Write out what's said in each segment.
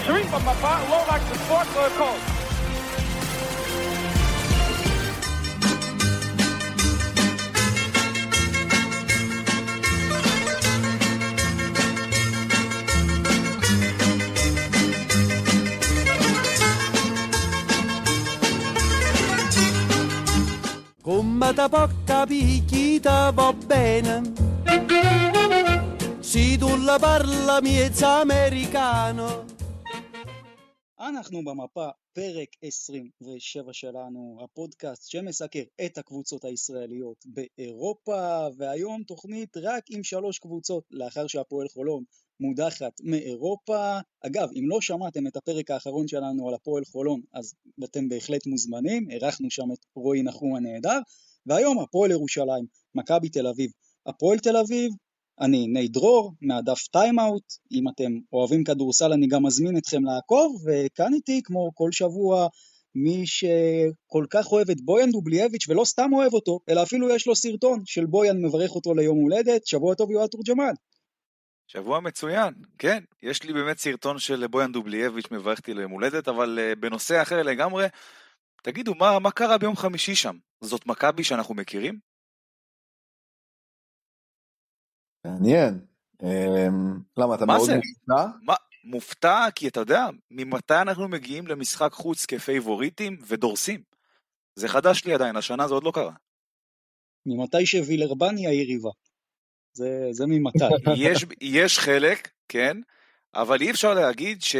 23 van Mapa, Lomax de Sport, door goal. Come da porta picchita va bene, si tu la parla miez americano. אנחנו במפה, פרק 27 שלנו, הפודקאסט שמסקר את הקבוצות הישראליות באירופה, והיום תוכנית רק עם שלוש קבוצות, לאחר שהפועל חולון מודחת מאירופה. אגב, אם לא שמעתם את הפרק האחרון שלנו על הפועל חולון, אז אתם בהחלט מוזמנים, אירחנו שם את רועי נחום הנהדר, והיום הפועל ירושלים, מכבי תל אביב. הפועל תל אביב, אני ניר דרור, מהדף טיימאוט, אם אתם אוהבים כדורסל אני גם מזמין אתכם לעקוב, וכאן איתי כמו כל שבוע מי שכל כך אוהב את בויאן דובליאביץ' ולא סתם אוהב אותו, אלא אפילו יש לו סרטון של בויאן מברך אותו ליום הולדת, שבוע טוב יואב תורג'מן. שבוע מצוין, כן, יש לי באמת סרטון של בויאן דובליאביץ' מברך אותי ליום הולדת, אבל אה, בנושא אחר לגמרי, תגידו, מה, מה קרה ביום חמישי שם? זאת מכבי שאנחנו מכירים? מעניין. אמ, למה, אתה מאוד מופתע? מופתע כי אתה יודע, ממתי אנחנו מגיעים למשחק חוץ כפייבוריטים ודורסים? זה חדש לי עדיין, השנה זה עוד לא קרה. ממתי שווילרבן היא היריבה. זה, זה ממתי. יש, יש חלק, כן, אבל אי אפשר להגיד ש...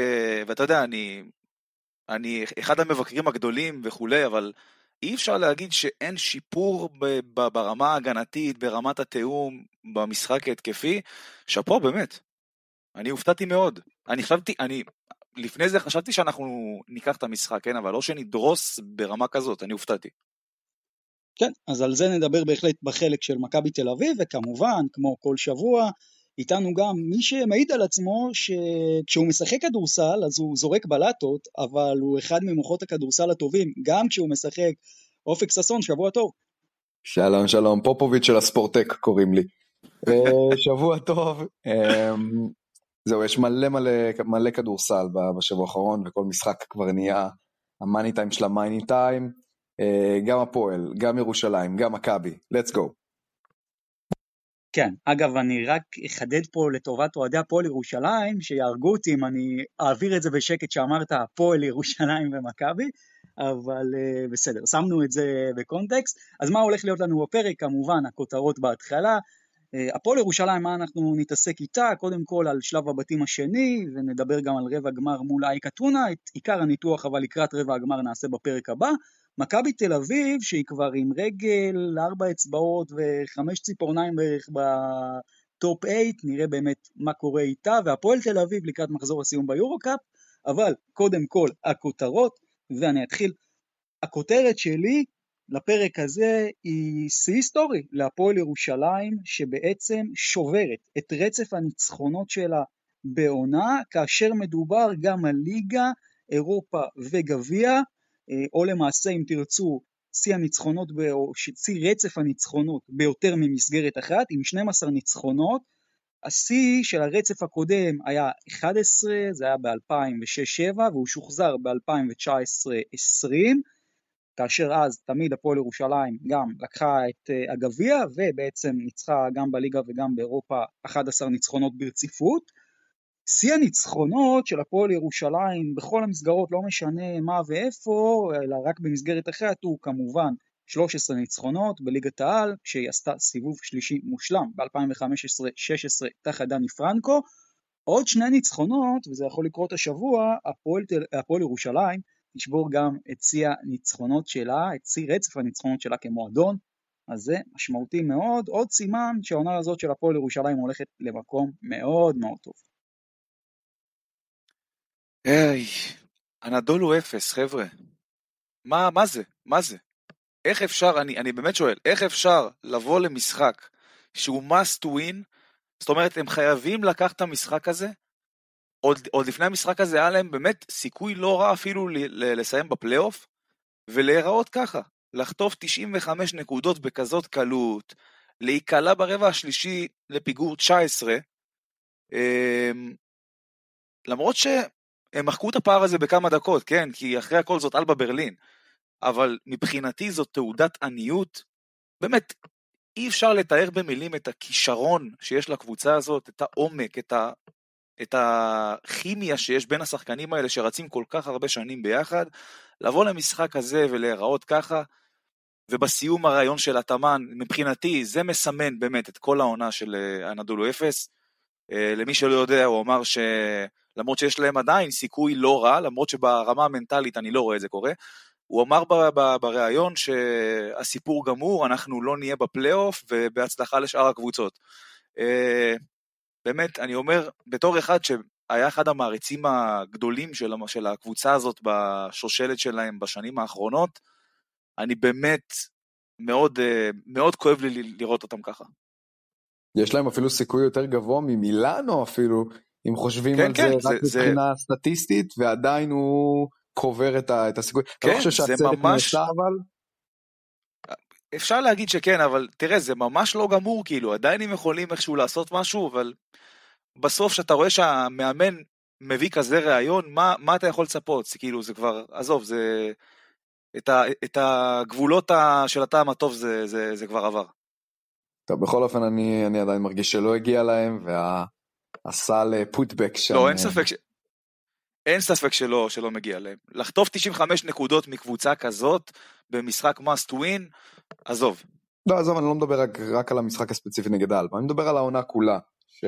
ואתה יודע, אני, אני אחד המבקרים הגדולים וכולי, אבל אי אפשר להגיד שאין שיפור ברמה ההגנתית, ברמת התיאום, במשחק ההתקפי. שאפו, באמת. אני הופתעתי מאוד. אני חשבתי, אני, לפני זה חשבתי שאנחנו ניקח את המשחק, כן, אבל לא שנדרוס ברמה כזאת, אני הופתעתי. כן, אז על זה נדבר בהחלט בחלק של מכבי תל אביב, וכמובן, כמו כל שבוע, איתנו גם מי שמעיד על עצמו שכשהוא משחק כדורסל אז הוא זורק בלטות, אבל הוא אחד ממוחות הכדורסל הטובים, גם כשהוא משחק. אופק ששון, שבוע טוב. שלום שלום, פופוביץ' של הספורטק קוראים לי. שבוע טוב. אמ, זהו, יש מלא מלא מלא כדורסל בשבוע האחרון, וכל משחק כבר נהיה המאני טיים של המאני טיים. אה, גם הפועל, גם ירושלים, גם מכבי, let's go. כן, אגב, אני רק אחדד פה לטובת אוהדי הפועל ירושלים, שיהרגו אותי אם אני אעביר את זה בשקט שאמרת הפועל ירושלים ומכבי, אבל uh, בסדר, שמנו את זה בקונטקסט. אז מה הולך להיות לנו בפרק? כמובן, הכותרות בהתחלה. Uh, הפועל ירושלים, מה אנחנו נתעסק איתה? קודם כל על שלב הבתים השני, ונדבר גם על רבע גמר מול אייק אתונה, את עיקר הניתוח אבל לקראת רבע הגמר נעשה בפרק הבא. מכבי תל אביב, שהיא כבר עם רגל, ארבע אצבעות וחמש ציפורניים בערך בטופ 8, נראה באמת מה קורה איתה, והפועל תל אביב לקראת מחזור הסיום ביורו-קאפ, אבל קודם כל הכותרות, ואני אתחיל. הכותרת שלי לפרק הזה היא שיא היסטורי להפועל ירושלים, שבעצם שוברת את רצף הניצחונות שלה בעונה, כאשר מדובר גם על ליגה, אירופה וגביע, או למעשה אם תרצו שיא הניצחונות, או שיא רצף הניצחונות ביותר ממסגרת אחת עם 12 ניצחונות. השיא של הרצף הקודם היה 11, זה היה ב-2006-2007 והוא שוחזר ב-2019-2020 כאשר אז תמיד הפועל ירושלים גם לקחה את אה, הגביע ובעצם ניצחה גם בליגה וגם באירופה 11 ניצחונות ברציפות שיא הניצחונות של הפועל ירושלים בכל המסגרות, לא משנה מה ואיפה, אלא רק במסגרת אחרת, הוא כמובן 13 ניצחונות בליגת העל, כשהיא עשתה סיבוב שלישי מושלם ב-2015-16 תחת דני פרנקו. עוד שני ניצחונות, וזה יכול לקרות השבוע, הפועל, הפועל ירושלים תשבור גם את שיא הניצחונות שלה, את שיא רצף הניצחונות שלה כמועדון, אז זה משמעותי מאוד, עוד סימן שהעונה הזאת של הפועל ירושלים הולכת למקום מאוד מאוד טוב. היי, הנדול הוא אפס, חבר'ה. מה, מה זה? מה זה? איך אפשר, אני, אני באמת שואל, איך אפשר לבוא למשחק שהוא must win, זאת אומרת, הם חייבים לקחת את המשחק הזה, עוד, עוד לפני המשחק הזה היה להם באמת סיכוי לא רע אפילו ל, ל, לסיים בפלייאוף, ולהיראות ככה, לחטוף 95 נקודות בכזאת קלות, להיקלע ברבע השלישי לפיגור 19, אמ, למרות ש... הם מחקו את הפער הזה בכמה דקות, כן? כי אחרי הכל זאת אלבה ברלין. אבל מבחינתי זאת תעודת עניות. באמת, אי אפשר לתאר במילים את הכישרון שיש לקבוצה הזאת, את העומק, את, ה, את הכימיה שיש בין השחקנים האלה שרצים כל כך הרבה שנים ביחד. לבוא למשחק הזה ולהיראות ככה, ובסיום הרעיון של התאמן, מבחינתי זה מסמן באמת את כל העונה של אה, אנדולו אפס. אה, למי שלא יודע, הוא אמר שלמרות שיש להם עדיין סיכוי לא רע, למרות שברמה המנטלית אני לא רואה את זה קורה, הוא אמר בריאיון שהסיפור גמור, אנחנו לא נהיה בפלייאוף ובהצלחה לשאר הקבוצות. אה, באמת, אני אומר, בתור אחד שהיה אחד המעריצים הגדולים של הקבוצה הזאת בשושלת שלהם בשנים האחרונות, אני באמת, מאוד, אה, מאוד כואב לי לראות אותם ככה. יש להם אפילו סיכוי יותר גבוה ממילאנו אפילו, אם חושבים כן, על כן, זה רק מבחינה זה... סטטיסטית, ועדיין הוא קובר את, ה, את הסיכוי. כן, אתה לא חושב שהצדק ממש... נעשה אבל? אפשר להגיד שכן, אבל תראה, זה ממש לא גמור, כאילו, עדיין הם יכולים איכשהו לעשות משהו, אבל בסוף כשאתה רואה שהמאמן מביא כזה ראיון, מה, מה אתה יכול לצפות? כאילו, זה כבר, עזוב, זה... את, ה, את הגבולות של הטעם הטוב זה, זה, זה כבר עבר. טוב, בכל אופן אני, אני עדיין מרגיש שלא הגיע להם, והסל פוטבק אה, שם... לא, אין ספק, ש... אין ספק שלא, שלא מגיע להם. לחטוף 95 נקודות מקבוצה כזאת במשחק must win, עזוב. לא, עזוב, אני לא מדבר רק, רק על המשחק הספציפי נגד האלבה, אני מדבר על העונה כולה. ש...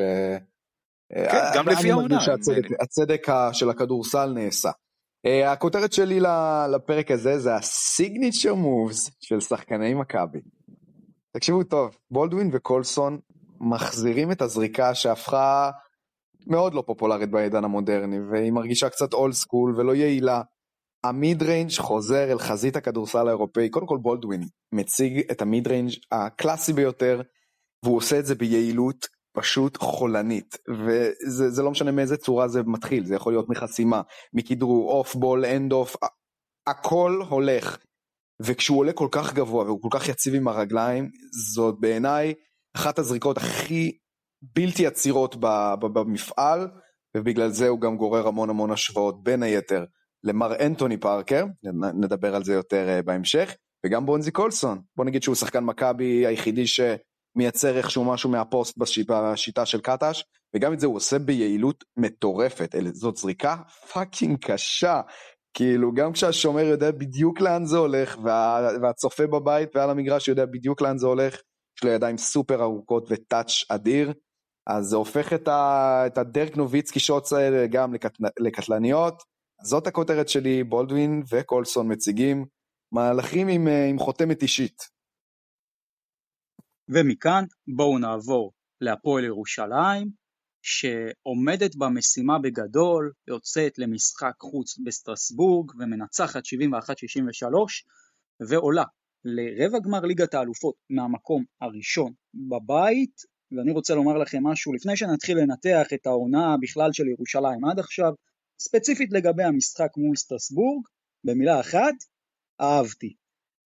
כן, גם לפי העונה. שהצדק של הכדורסל נעשה. הכותרת שלי לפרק הזה זה הסיגניצ'ר מובס של שחקני מכבי. תקשיבו טוב, בולדווין וקולסון מחזירים את הזריקה שהפכה מאוד לא פופולרית בעידן המודרני, והיא מרגישה קצת old school ולא יעילה. ה mid-range חוזר אל חזית הכדורסל האירופאי, קודם כל בולדווין מציג את ה mid-range הקלאסי ביותר, והוא עושה את זה ביעילות פשוט חולנית, וזה לא משנה מאיזה צורה זה מתחיל, זה יכול להיות מחסימה, מכדרור, off ball, hand off, הכל הולך. וכשהוא עולה כל כך גבוה והוא כל כך יציב עם הרגליים, זאת בעיניי אחת הזריקות הכי בלתי עצירות במפעל, ובגלל זה הוא גם גורר המון המון השוואות, בין היתר למר אנטוני פארקר, נדבר על זה יותר אה, בהמשך, וגם בונזי קולסון. בוא נגיד שהוא שחקן מכבי היחידי ש... מייצר איכשהו משהו מהפוסט בשיטה של קטש, וגם את זה הוא עושה ביעילות מטורפת, זאת זריקה fucking קשה, כאילו גם כשהשומר יודע בדיוק לאן זה הולך, וה, והצופה בבית ועל המגרש יודע בדיוק לאן זה הולך, יש לו ידיים סופר ארוכות וטאץ' אדיר, אז זה הופך את, ה, את הדרק נוביצקי שוטס האלה גם לקט, לקטלניות. זאת הכותרת שלי, בולדווין וקולסון מציגים מהלכים עם, עם חותמת אישית. ומכאן בואו נעבור להפועל ירושלים, שעומדת במשימה בגדול, יוצאת למשחק חוץ בסטרסבורג ומנצחת 71-63 ועולה לרבע גמר ליגת האלופות מהמקום הראשון בבית ואני רוצה לומר לכם משהו לפני שנתחיל לנתח את העונה בכלל של ירושלים עד עכשיו ספציפית לגבי המשחק מול סטרסבורג במילה אחת אהבתי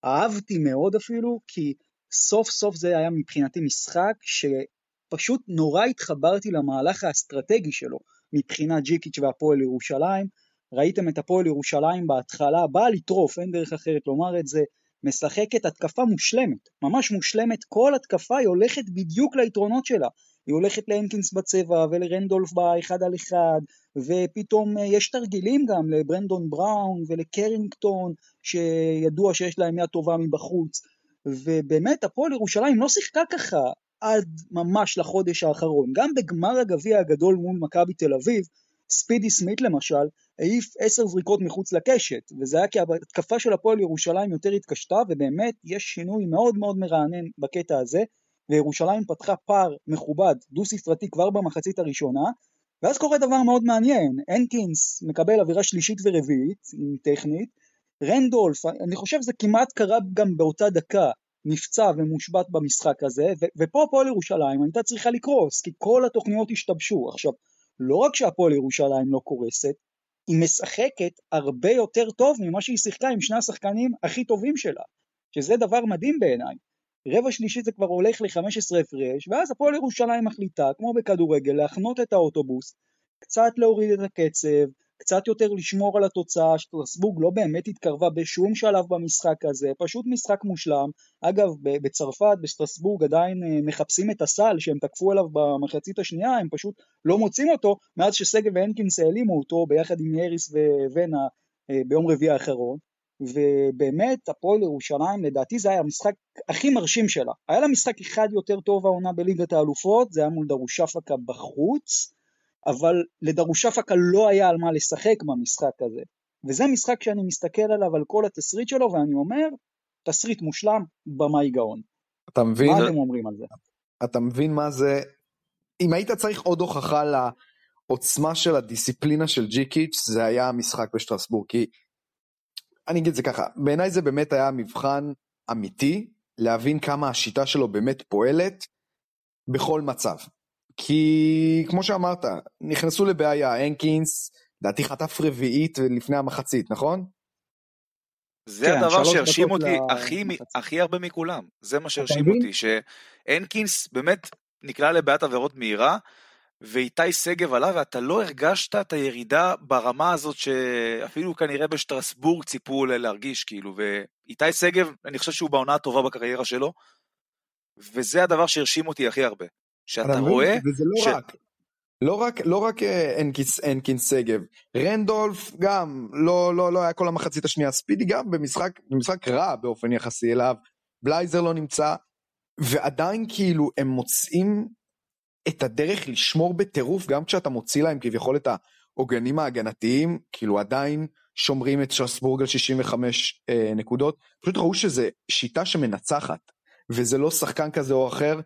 אהבתי מאוד אפילו כי סוף סוף זה היה מבחינתי משחק שפשוט נורא התחברתי למהלך האסטרטגי שלו מבחינת ג'יקיץ' והפועל ירושלים. ראיתם את הפועל ירושלים בהתחלה, באה לטרוף, אין דרך אחרת לומר את זה, משחקת התקפה מושלמת, ממש מושלמת, כל התקפה היא הולכת בדיוק ליתרונות שלה. היא הולכת להנקינס בצבע ולרנדולף באחד על אחד, ופתאום אה, יש תרגילים גם לברנדון בראון ולקרינגטון, שידוע שיש להם יד טובה מבחוץ. ובאמת הפועל ירושלים לא שיחקה ככה עד ממש לחודש האחרון. גם בגמר הגביע הגדול מול מכבי תל אביב, ספידי סמית למשל, העיף עשר זריקות מחוץ לקשת, וזה היה כי ההתקפה של הפועל ירושלים יותר התקשתה, ובאמת יש שינוי מאוד מאוד מרענן בקטע הזה, וירושלים פתחה פער מכובד, דו ספרתי כבר במחצית הראשונה, ואז קורה דבר מאוד מעניין, הנקינס מקבל אווירה שלישית ורביעית, עם טכנית, רנדולף, אני חושב שזה כמעט קרה גם באותה דקה, נפצע ומושבת במשחק הזה, ו- ופה הפועל ירושלים הייתה צריכה לקרוס, כי כל התוכניות השתבשו. עכשיו, לא רק שהפועל ירושלים לא קורסת, היא משחקת הרבה יותר טוב ממה שהיא שיחקה עם שני השחקנים הכי טובים שלה, שזה דבר מדהים בעיניי. רבע שלישי זה כבר הולך ל-15 הפרש, ואז הפועל ירושלים מחליטה, כמו בכדורגל, להחנות את האוטובוס, קצת להוריד את הקצב, קצת יותר לשמור על התוצאה, שטרסבורג לא באמת התקרבה בשום שלב במשחק הזה, פשוט משחק מושלם. אגב, בצרפת, בשטרסבורג עדיין אה, מחפשים את הסל שהם תקפו עליו במחצית השנייה, הם פשוט לא מוצאים אותו, מאז ששגב והנקינס העלימו אותו ביחד עם יריס וונה אה, ביום רביעי האחרון. ובאמת הפועל ירושלים לדעתי זה היה המשחק הכי מרשים שלה. היה לה משחק אחד יותר טוב העונה בליגת האלופות, זה היה מול דרושפקה בחוץ, אבל לדרושפקה לא היה על מה לשחק במשחק הזה. וזה משחק שאני מסתכל עליו על כל התסריט שלו ואני אומר, תסריט מושלם, במאי גאון. אתה מבין? מה אתם אומרים על זה? אתה מבין מה זה? אם היית צריך עוד הוכחה לעוצמה של הדיסציפלינה של ג'יקיץ' זה היה המשחק בשטרסבורג, כי אני אגיד את זה ככה, בעיניי זה באמת היה מבחן אמיתי להבין כמה השיטה שלו באמת פועלת בכל מצב. כי כמו שאמרת, נכנסו לבעיה, הנקינס, לדעתי חטף רביעית לפני המחצית, נכון? זה כן, הדבר שהרשים אותי הכי, הכי הרבה מכולם, זה מה שהרשים אותי, שהנקינס באמת נקלע לבעיית עבירות מהירה, ואיתי שגב עלה, ואתה לא הרגשת את הירידה ברמה הזאת שאפילו כנראה בשטרסבורג ציפו להרגיש, כאילו, ואיתי שגב, אני חושב שהוא בעונה הטובה בקריירה שלו, וזה הדבר שהרשים אותי הכי הרבה. שאתה רואה... וזה לא ש... רק. לא רק, לא רק אה, אנקינס, אנקינס שגב, רנדולף גם, לא, לא, לא היה כל המחצית השנייה, ספידי גם במשחק, במשחק רע באופן יחסי אליו, בלייזר לא נמצא, ועדיין כאילו הם מוצאים את הדרך לשמור בטירוף גם כשאתה מוציא להם כביכול את העוגנים ההגנתיים, כאילו עדיין שומרים את שסבורג על 65 אה, נקודות, פשוט ראו שזה שיטה שמנצחת, וזה לא שחקן כזה או אחר,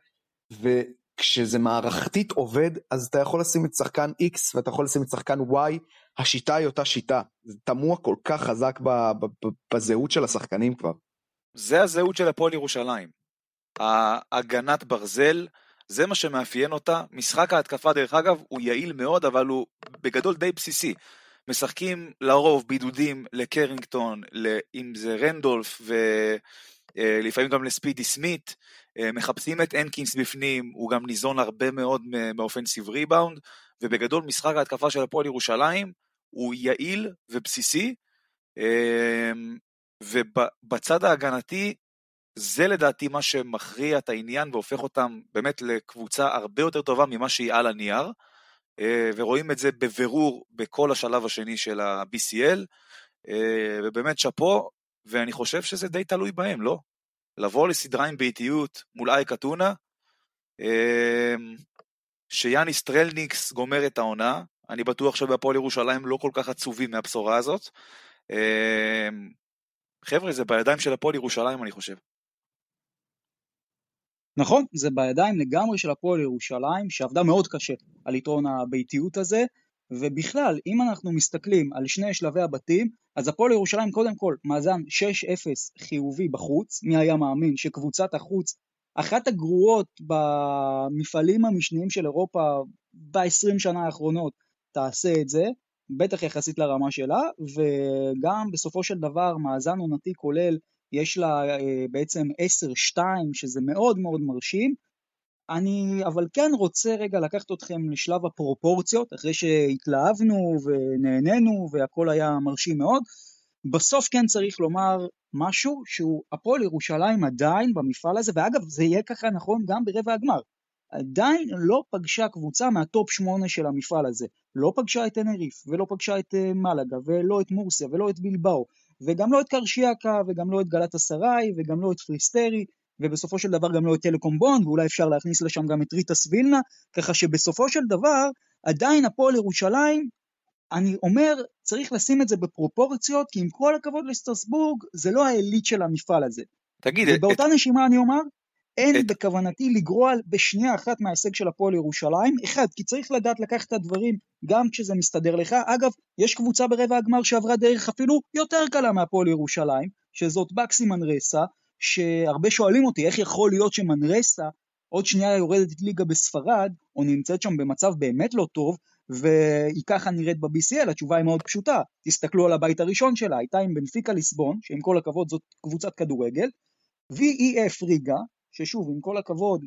וכשזה מערכתית עובד, אז אתה יכול לשים את שחקן X ואתה יכול לשים את שחקן Y, השיטה היא אותה שיטה, זה תמוה כל כך חזק בזהות של השחקנים כבר. זה הזהות של הפועל ירושלים. ההגנת ברזל, זה מה שמאפיין אותה. משחק ההתקפה, דרך אגב, הוא יעיל מאוד, אבל הוא בגדול די בסיסי. משחקים לרוב בידודים לקרינגטון, אם זה רנדולף ולפעמים גם לספידי סמית, אה, מחפשים את הנקינס בפנים, הוא גם ניזון הרבה מאוד מאופנסיב ריבאונד, ובגדול משחק ההתקפה של הפועל ירושלים הוא יעיל ובסיסי, אה, ובצד ההגנתי זה לדעתי מה שמכריע את העניין והופך אותם באמת לקבוצה הרבה יותר טובה ממה שהיא על הנייר, אה, ורואים את זה בבירור בכל השלב השני של ה-BCL, אה, ובאמת שאפו, ואני חושב שזה די תלוי בהם, לא? לבוא לסדרה עם ביתיות מול אייק אתונה, אה, שיאניס סטרלניקס גומר את העונה, אני בטוח שבהפועל ירושלים לא כל כך עצובים מהבשורה הזאת. חבר'ה, זה בידיים של הפועל ירושלים, אני חושב. נכון, זה בידיים לגמרי של הפועל ירושלים, שעבדה מאוד קשה על יתרון הביתיות הזה, ובכלל, אם אנחנו מסתכלים על שני שלבי הבתים, אז הפועל ירושלים קודם כל מאזן 6-0 חיובי בחוץ, מי היה מאמין שקבוצת החוץ, אחת הגרועות במפעלים המשניים של אירופה ב-20 שנה האחרונות, תעשה את זה, בטח יחסית לרמה שלה, וגם בסופו של דבר מאזן עונתי כולל יש לה אה, בעצם 10-2 שזה מאוד מאוד מרשים. אני אבל כן רוצה רגע לקחת אתכם לשלב הפרופורציות, אחרי שהתלהבנו ונהנינו והכל היה מרשים מאוד, בסוף כן צריך לומר משהו שהוא הפועל ירושלים עדיין במפעל הזה, ואגב זה יהיה ככה נכון גם ברבע הגמר, עדיין לא פגשה קבוצה מה top 8 של המפעל הזה, לא פגשה את טנריף ולא פגשה את אה, מלאגה ולא את מורסיה ולא את בילבאו וגם לא את קרשיאקה, וגם לא את גלאטסראיי, וגם לא את פריסטרי, ובסופו של דבר גם לא את טלקום בון, ואולי אפשר להכניס לשם גם את ריטס וילנה, ככה שבסופו של דבר עדיין הפועל ירושלים, אני אומר, צריך לשים את זה בפרופורציות, כי עם כל הכבוד לסטרסבורג, זה לא העילית של המפעל הזה. תגיד, ובאותה את... נשימה אני אומר, אין את... בכוונתי לגרוע בשנייה אחת מההישג של הפועל ירושלים. אחד, כי צריך לדעת לקחת את הדברים גם כשזה מסתדר לך. אגב, יש קבוצה ברבע הגמר שעברה דרך אפילו יותר קלה מהפועל ירושלים, שזאת בקסי מנרסה, שהרבה שואלים אותי איך יכול להיות שמנרסה עוד שנייה יורדת את ליגה בספרד, או נמצאת שם במצב באמת לא טוב, והיא ככה נראית ב-BCL, התשובה היא מאוד פשוטה. תסתכלו על הבית הראשון שלה, הייתה עם בנפיקה ליסבון, שעם כל הכבוד זאת קבוצת כדורגל, VEF ריגה, ששוב, עם כל הכבוד,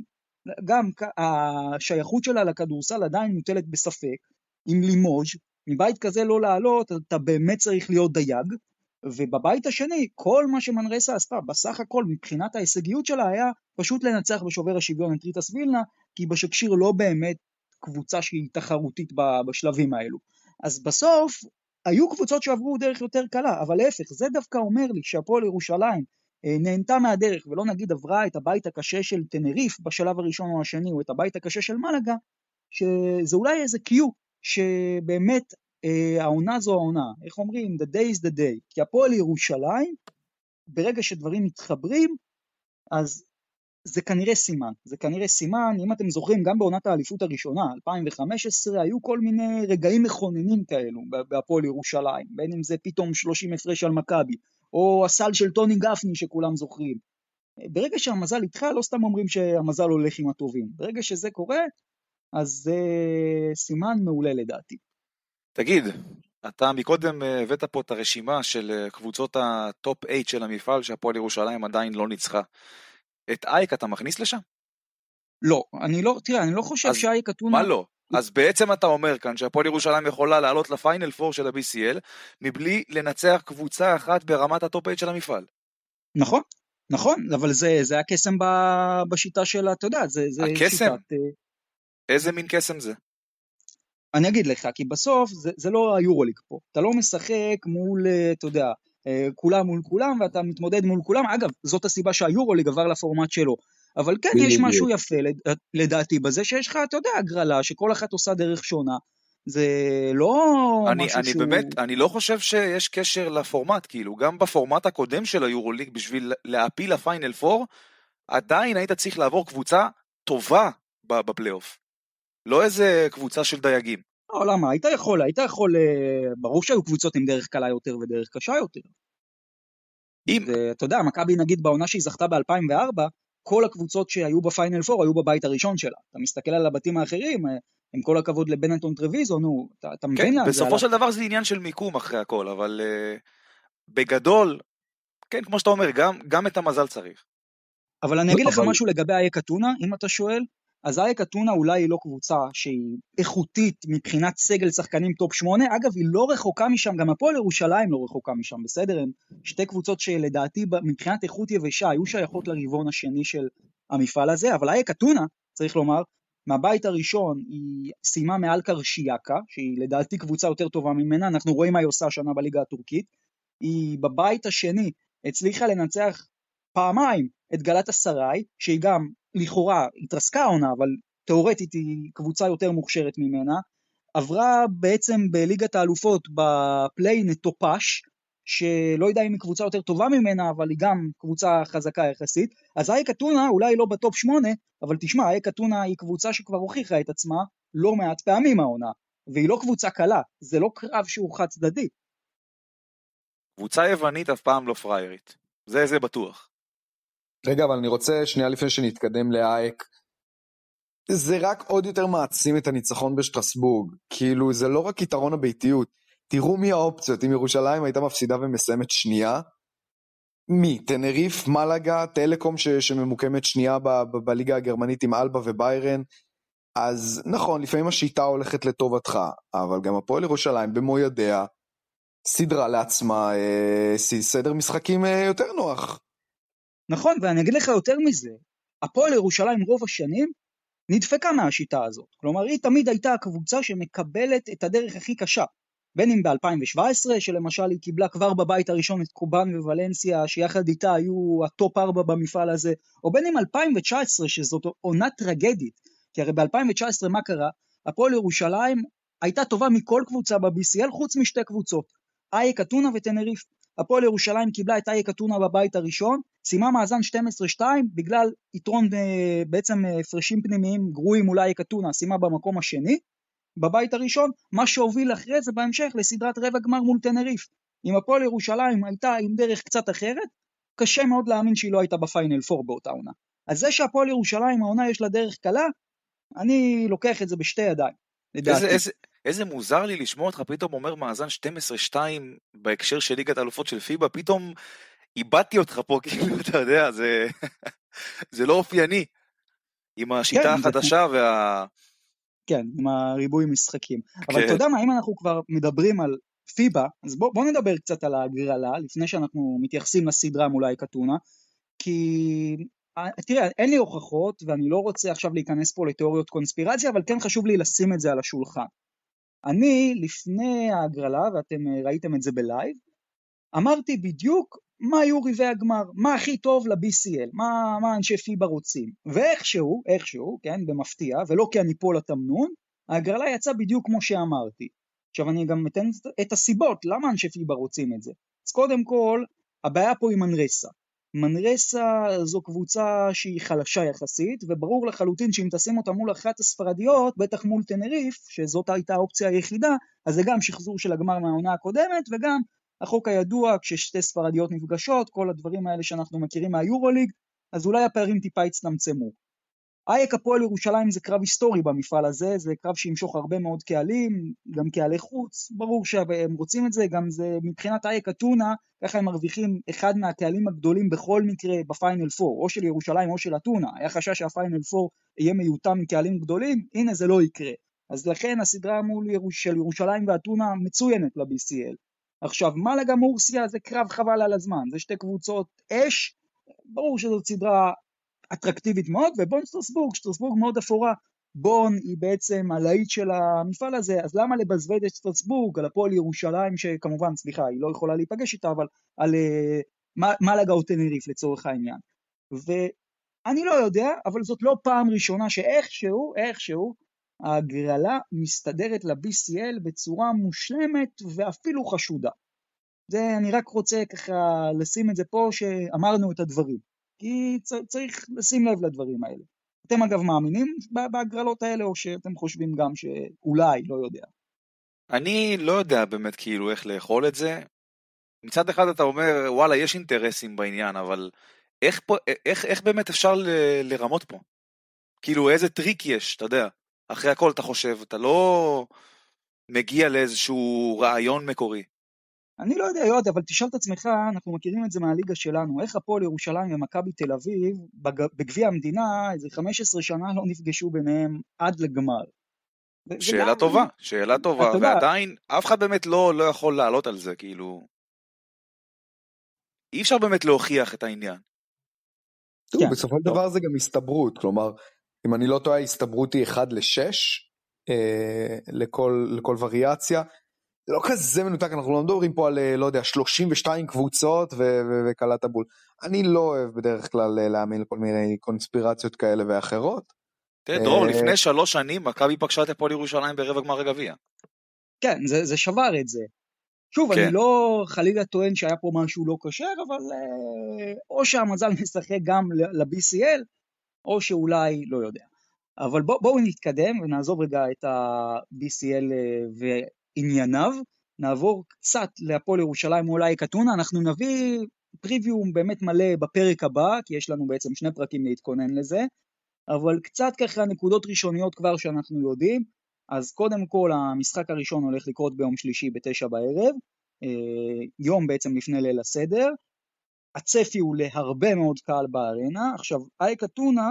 גם השייכות שלה לכדורסל עדיין מוטלת בספק, עם לימוז', מבית כזה לא לעלות, אתה באמת צריך להיות דייג, ובבית השני, כל מה שמנרסה עשתה, בסך הכל, מבחינת ההישגיות שלה, היה פשוט לנצח בשובר השוויון את ריטס וילנה, כי בשקשיר לא באמת קבוצה שהיא תחרותית בשלבים האלו. אז בסוף, היו קבוצות שעברו דרך יותר קלה, אבל להפך, זה דווקא אומר לי שהפועל ירושלים אה, נהנתה מהדרך, ולא נגיד עברה את הבית הקשה של טנריף בשלב הראשון או השני, או את הבית הקשה של מלאגה, שזה אולי איזה קיו, שבאמת אה, העונה זו העונה, איך אומרים? The day is the day. כי הפועל ירושלים, ברגע שדברים מתחברים, אז זה כנראה סימן. זה כנראה סימן, אם אתם זוכרים, גם בעונת האליפות הראשונה, 2015, היו כל מיני רגעים מכוננים כאלו בהפועל ירושלים, בין אם זה פתאום 30 הפרש על מכבי, או הסל של טוני גפני שכולם זוכרים. ברגע שהמזל איתך, לא סתם אומרים שהמזל הולך עם הטובים. ברגע שזה קורה, אז זה סימן מעולה לדעתי. תגיד, אתה מקודם אה, הבאת פה את הרשימה של אה, קבוצות ה top 8 של המפעל שהפועל ירושלים עדיין לא ניצחה. את אייק אתה מכניס לשם? לא, אני לא, תראה, אני לא חושב שאייק אתונה... מה לא? אז בעצם אתה אומר כאן שהפועל ירושלים יכולה לעלות לפיינל 4 של ה-BCL מבלי לנצח קבוצה אחת ברמת ה top 8 של המפעל. נכון, נכון, אבל זה, זה הקסם בשיטה של, אתה יודע, זה, זה הקסם? שיטת... אה, איזה מין קסם זה? אני אגיד לך, כי בסוף זה, זה לא היורוליג פה. אתה לא משחק מול, אה, אתה יודע, אה, כולם מול כולם, ואתה מתמודד מול כולם. אגב, זאת הסיבה שהיורוליג עבר לפורמט שלו. אבל כן, יש משהו יפה לדעתי בזה שיש לך, אתה יודע, הגרלה שכל אחת עושה דרך שונה. זה לא אני, משהו אני שהוא... באמת, אני לא חושב שיש קשר לפורמט, כאילו, גם בפורמט הקודם של היורוליג, בשביל להעפיל לפיינל 4, עדיין היית צריך לעבור קבוצה טובה בפלייאוף. לא איזה קבוצה של דייגים. לא, למה? היית יכול, היית יכול, אה, ברור שהיו קבוצות עם דרך קלה יותר ודרך קשה יותר. אם... ואתה יודע, מכבי נגיד בעונה שהיא זכתה ב-2004, כל הקבוצות שהיו בפיינל 4 היו בבית הראשון שלה. אתה מסתכל על הבתים האחרים, אה, עם כל הכבוד לבנטון טרוויזו, נו, אתה, אתה מבין כן, זה הלך? בסופו של דבר זה עניין של מיקום אחרי הכל, אבל uh, בגדול, כן, כמו שאתה אומר, גם, גם את המזל צריך. אבל אני אגיד לך משהו לגבי אייק אתונה, אם אתה שואל, אז אייק אתונה אולי היא לא קבוצה שהיא איכותית מבחינת סגל שחקנים top 8, אגב היא לא רחוקה משם, גם הפועל ירושלים לא רחוקה משם, בסדר? הן שתי קבוצות שלדעתי מבחינת איכות יבשה היו שייכות לרבעון השני של המפעל הזה, אבל אייק אתונה, צריך לומר, מהבית הראשון היא סיימה מעל קרשיאקה, שהיא לדעתי קבוצה יותר טובה ממנה, אנחנו רואים מה היא עושה השנה בליגה הטורקית, היא בבית השני הצליחה לנצח פעמיים את גלאטסראיי, שהיא גם לכאורה התרסקה העונה, אבל תאורטית היא קבוצה יותר מוכשרת ממנה, עברה בעצם בליגת האלופות ב play-in את טופאש, שלא יודע אם היא קבוצה יותר טובה ממנה, אבל היא גם קבוצה חזקה יחסית. אז אייק אתונה אולי לא ב top 8, אבל תשמע, אייק אתונה היא קבוצה שכבר הוכיחה את עצמה לא מעט פעמים העונה, והיא לא קבוצה קלה, זה לא קרב שהוא חד צדדי. קבוצה יוונית אף פעם לא פריירית, זה זה בטוח. רגע, אבל אני רוצה שנייה לפני שנתקדם לאייק, זה רק עוד יותר מעצים את הניצחון בשטרסבורג. כאילו, זה לא רק יתרון הביתיות. תראו מי האופציות. אם ירושלים הייתה מפסידה ומסיימת שנייה, מי? טנריף, מלאגה, טלקום ש- שממוקמת שנייה ב- ב- בליגה הגרמנית עם אלבה וביירן. אז נכון, לפעמים השיטה הולכת לטובתך, אבל גם הפועל ירושלים במו ידיה סידרה לעצמה אה, סדר משחקים אה, יותר נוח. נכון, ואני אגיד לך יותר מזה, הפועל ירושלים רוב השנים נדפקה מהשיטה הזאת. כלומר, היא תמיד הייתה הקבוצה שמקבלת את הדרך הכי קשה. בין אם ב-2017, שלמשל היא קיבלה כבר בבית הראשון את קובאן וולנסיה, שיחד איתה היו ה top 4 במפעל הזה, או בין אם 2019, שזאת עונה טרגדית, כי הרי ב-2019 מה קרה? הפועל ירושלים הייתה טובה מכל קבוצה ב-BCL חוץ משתי קבוצות, אייק אתונה וטנריף. הפועל ירושלים קיבלה את אייק אתונה בבית הראשון, סיימה מאזן 12-2 בגלל יתרון אה, בעצם אה, הפרשים פנימיים גרועים מול אייק אתונה, סיימה במקום השני בבית הראשון, מה שהוביל אחרי זה בהמשך לסדרת רבע גמר מול טנריף. אם הפועל ירושלים הייתה עם דרך קצת אחרת, קשה מאוד להאמין שהיא לא הייתה בפיינל 4 באותה עונה. אז זה שהפועל ירושלים העונה יש לה דרך קלה, אני לוקח את זה בשתי ידיים. איזה, איזה, איזה מוזר לי לשמוע אותך פתאום אומר מאזן 12-2 בהקשר של ליגת האלופות של פיבה, פתאום איבדתי אותך פה, כאילו, אתה יודע, זה, זה לא אופייני. עם השיטה כן, החדשה זה... וה... כן, עם הריבוי משחקים. כן. אבל אתה יודע מה, אם אנחנו כבר מדברים על פיבה, אז בוא, בוא נדבר קצת על ההגרלה, לפני שאנחנו מתייחסים לסדרה מול אייקטונה, כי אה, תראה, אין לי הוכחות, ואני לא רוצה עכשיו להיכנס פה לתיאוריות קונספירציה, אבל כן חשוב לי לשים את זה על השולחן. אני, לפני ההגרלה, ואתם אה, ראיתם את זה בלייב, אמרתי בדיוק מה היו ריבי הגמר, מה הכי טוב ל-BCL, מה, מה אנשי פיבה רוצים. ואיכשהו, איכשהו, כן, במפתיע, ולא כי אני פה לתמנון, ההגרלה יצאה בדיוק כמו שאמרתי. עכשיו אני גם אתן את הסיבות למה אנשי פיבה רוצים את זה. אז קודם כל, הבעיה פה היא מנרסה. מנרסה זו קבוצה שהיא חלשה יחסית, וברור לחלוטין שאם תשים אותה מול אחת הספרדיות, בטח מול טנריף, שזאת הייתה האופציה היחידה, אז זה גם שחזור של הגמר מהעונה הקודמת, וגם החוק הידוע, כששתי ספרדיות נפגשות, כל הדברים האלה שאנחנו מכירים מהיורוליג, אז אולי הפערים טיפה יצטמצמו. אייק הפועל ירושלים זה קרב היסטורי במפעל הזה, זה קרב שימשוך הרבה מאוד קהלים, גם קהלי חוץ, ברור שהם רוצים את זה, גם זה מבחינת אייק אתונה, ככה הם מרוויחים אחד מהקהלים הגדולים בכל מקרה בפיינל 4, או של ירושלים או של אתונה, היה חשש שהפיינל 4 יהיה מיותם עם קהלים גדולים, הנה זה לא יקרה. אז לכן הסדרה מול ירוש... של ירושלים ואתונה מצוינת ל-BCL. עכשיו, מלאגה מורסיה זה קרב חבל על הזמן, זה שתי קבוצות אש, ברור שזאת סדרה אטרקטיבית מאוד, ובון סטרסבורג, סטרסבורג מאוד אפורה, בון היא בעצם הלהיט של המפעל הזה, אז למה לבזבז את סטרסבורג על הפועל ירושלים, שכמובן, סליחה, היא לא יכולה להיפגש איתה, אבל על uh, מלאגה או טנריף לצורך העניין. ואני לא יודע, אבל זאת לא פעם ראשונה שאיכשהו, איכשהו, ההגרלה מסתדרת ל-BCL בצורה מושלמת ואפילו חשודה. זה, אני רק רוצה ככה לשים את זה פה שאמרנו את הדברים. כי צריך לשים לב לדברים האלה. אתם אגב מאמינים בהגרלות האלה, או שאתם חושבים גם שאולי, לא יודע? אני לא יודע באמת כאילו איך לאכול את זה. מצד אחד אתה אומר, וואלה, יש אינטרסים בעניין, אבל איך, פה, איך, איך באמת אפשר ל, לרמות פה? כאילו, איזה טריק יש, אתה יודע. אחרי הכל אתה חושב, אתה לא מגיע לאיזשהו רעיון מקורי. אני לא יודע, יועד, אבל תשאל את עצמך, אנחנו מכירים את זה מהליגה שלנו, איך הפועל ירושלים ומכבי תל אביב, בגביע המדינה, איזה 15 שנה לא נפגשו ביניהם עד לגמר. שאלה וגם... טובה, שאלה טובה, ועדיין אף אחד באמת לא, לא יכול לעלות על זה, כאילו... אי אפשר באמת להוכיח את העניין. טוב, כן, בסופו של דבר זה גם הסתברות, כלומר, אם אני לא טועה, ההסתברות היא 1 ל-6 אה, לכל, לכל וריאציה. זה לא כזה מנותק, אנחנו לא מדברים פה על, אה, לא יודע, 32 קבוצות וקלעת בול. אני לא אוהב בדרך כלל אה, להאמין לכל מיני קונספירציות כאלה ואחרות. תראה, דרור, אה, לפני שלוש שנים מכבי פגשה את הפועל ירושלים ברבע גמר הגביע. כן, זה, זה שבר את זה. שוב, כן. אני לא חלילה טוען שהיה פה משהו לא כשר, אבל או שהמזל משחק גם ל-BCL, או שאולי, לא יודע. אבל בואו בוא נתקדם ונעזוב רגע את ה-BCL ענייניו. נעבור קצת להפועל ירושלים מול אייק אתונה, אנחנו נביא פריוויום באמת מלא בפרק הבא, כי יש לנו בעצם שני פרקים להתכונן לזה, אבל קצת ככה נקודות ראשוניות כבר שאנחנו יודעים. אז קודם כל המשחק הראשון הולך לקרות ביום שלישי בתשע בערב, אה, יום בעצם לפני ליל הסדר. הצפי הוא להרבה מאוד קהל בארנה. עכשיו, אייק אתונה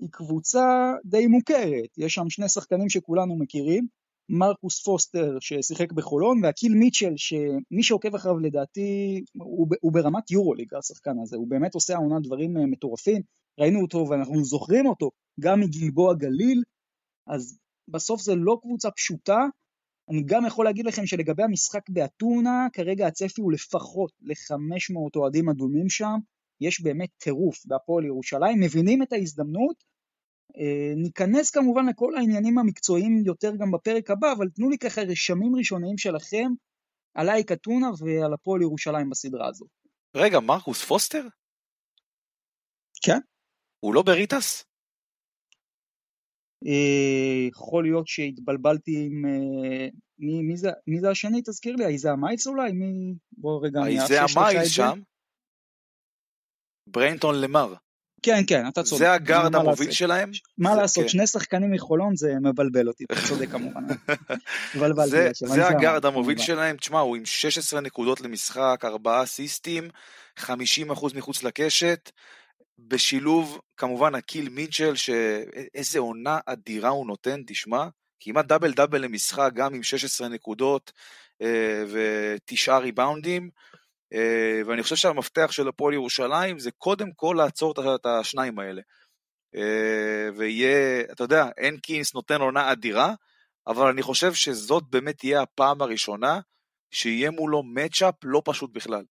היא קבוצה די מוכרת, יש שם שני שחקנים שכולנו מכירים, מרקוס פוסטר ששיחק בחולון, והקיל מיטשל שמי שעוקב אחריו לדעתי הוא, הוא ברמת יורוליג השחקן הזה, הוא באמת עושה העונה דברים אה, מטורפים, ראינו אותו ואנחנו זוכרים אותו גם מגלבוע גליל, אז בסוף זה לא קבוצה פשוטה, אני גם יכול להגיד לכם שלגבי המשחק באתונה, כרגע הצפי הוא לפחות ל-500 אוהדים אדומים שם, יש באמת טירוף בהפועל ירושלים, מבינים את ההזדמנות, ניכנס כמובן לכל העניינים המקצועיים יותר גם בפרק הבא, אבל תנו לי ככה רשמים ראשוניים שלכם על אייק אתונה ועל הפועל ירושלים בסדרה הזו. רגע, מרקוס פוסטר? כן. הוא לא בריטס? אה, יכול להיות שהתבלבלתי עם... אה, מי, מי, זה, מי זה השני? תזכיר לי, האיזה המייץ אולי? מי... בוא רגע, האיזה המייץ שם? בריינטון למר. כן, כן, אתה צודק. זה הגארד המוביל שלהם? מה לעשות, כן. שני שחקנים מחולון זה מבלבל אותי, אתה צודק כמובן. זה, הגארד המוביל שלהם, תשמע, הוא עם 16 נקודות למשחק, 4 אסיסטים, 50% מחוץ לקשת, בשילוב כמובן הקיל מיטשל, שאיזה עונה אדירה הוא נותן, תשמע, כמעט דאבל דאבל למשחק, גם עם 16 נקודות אה, ותשעה ריבאונדים, ואני חושב שהמפתח של הפועל ירושלים זה קודם כל לעצור את השניים האלה. אה, ויהיה, אתה יודע, הנקינס נותן עונה אדירה, אבל אני חושב שזאת באמת תהיה הפעם הראשונה שיהיה מולו מצ'אפ לא פשוט בכלל.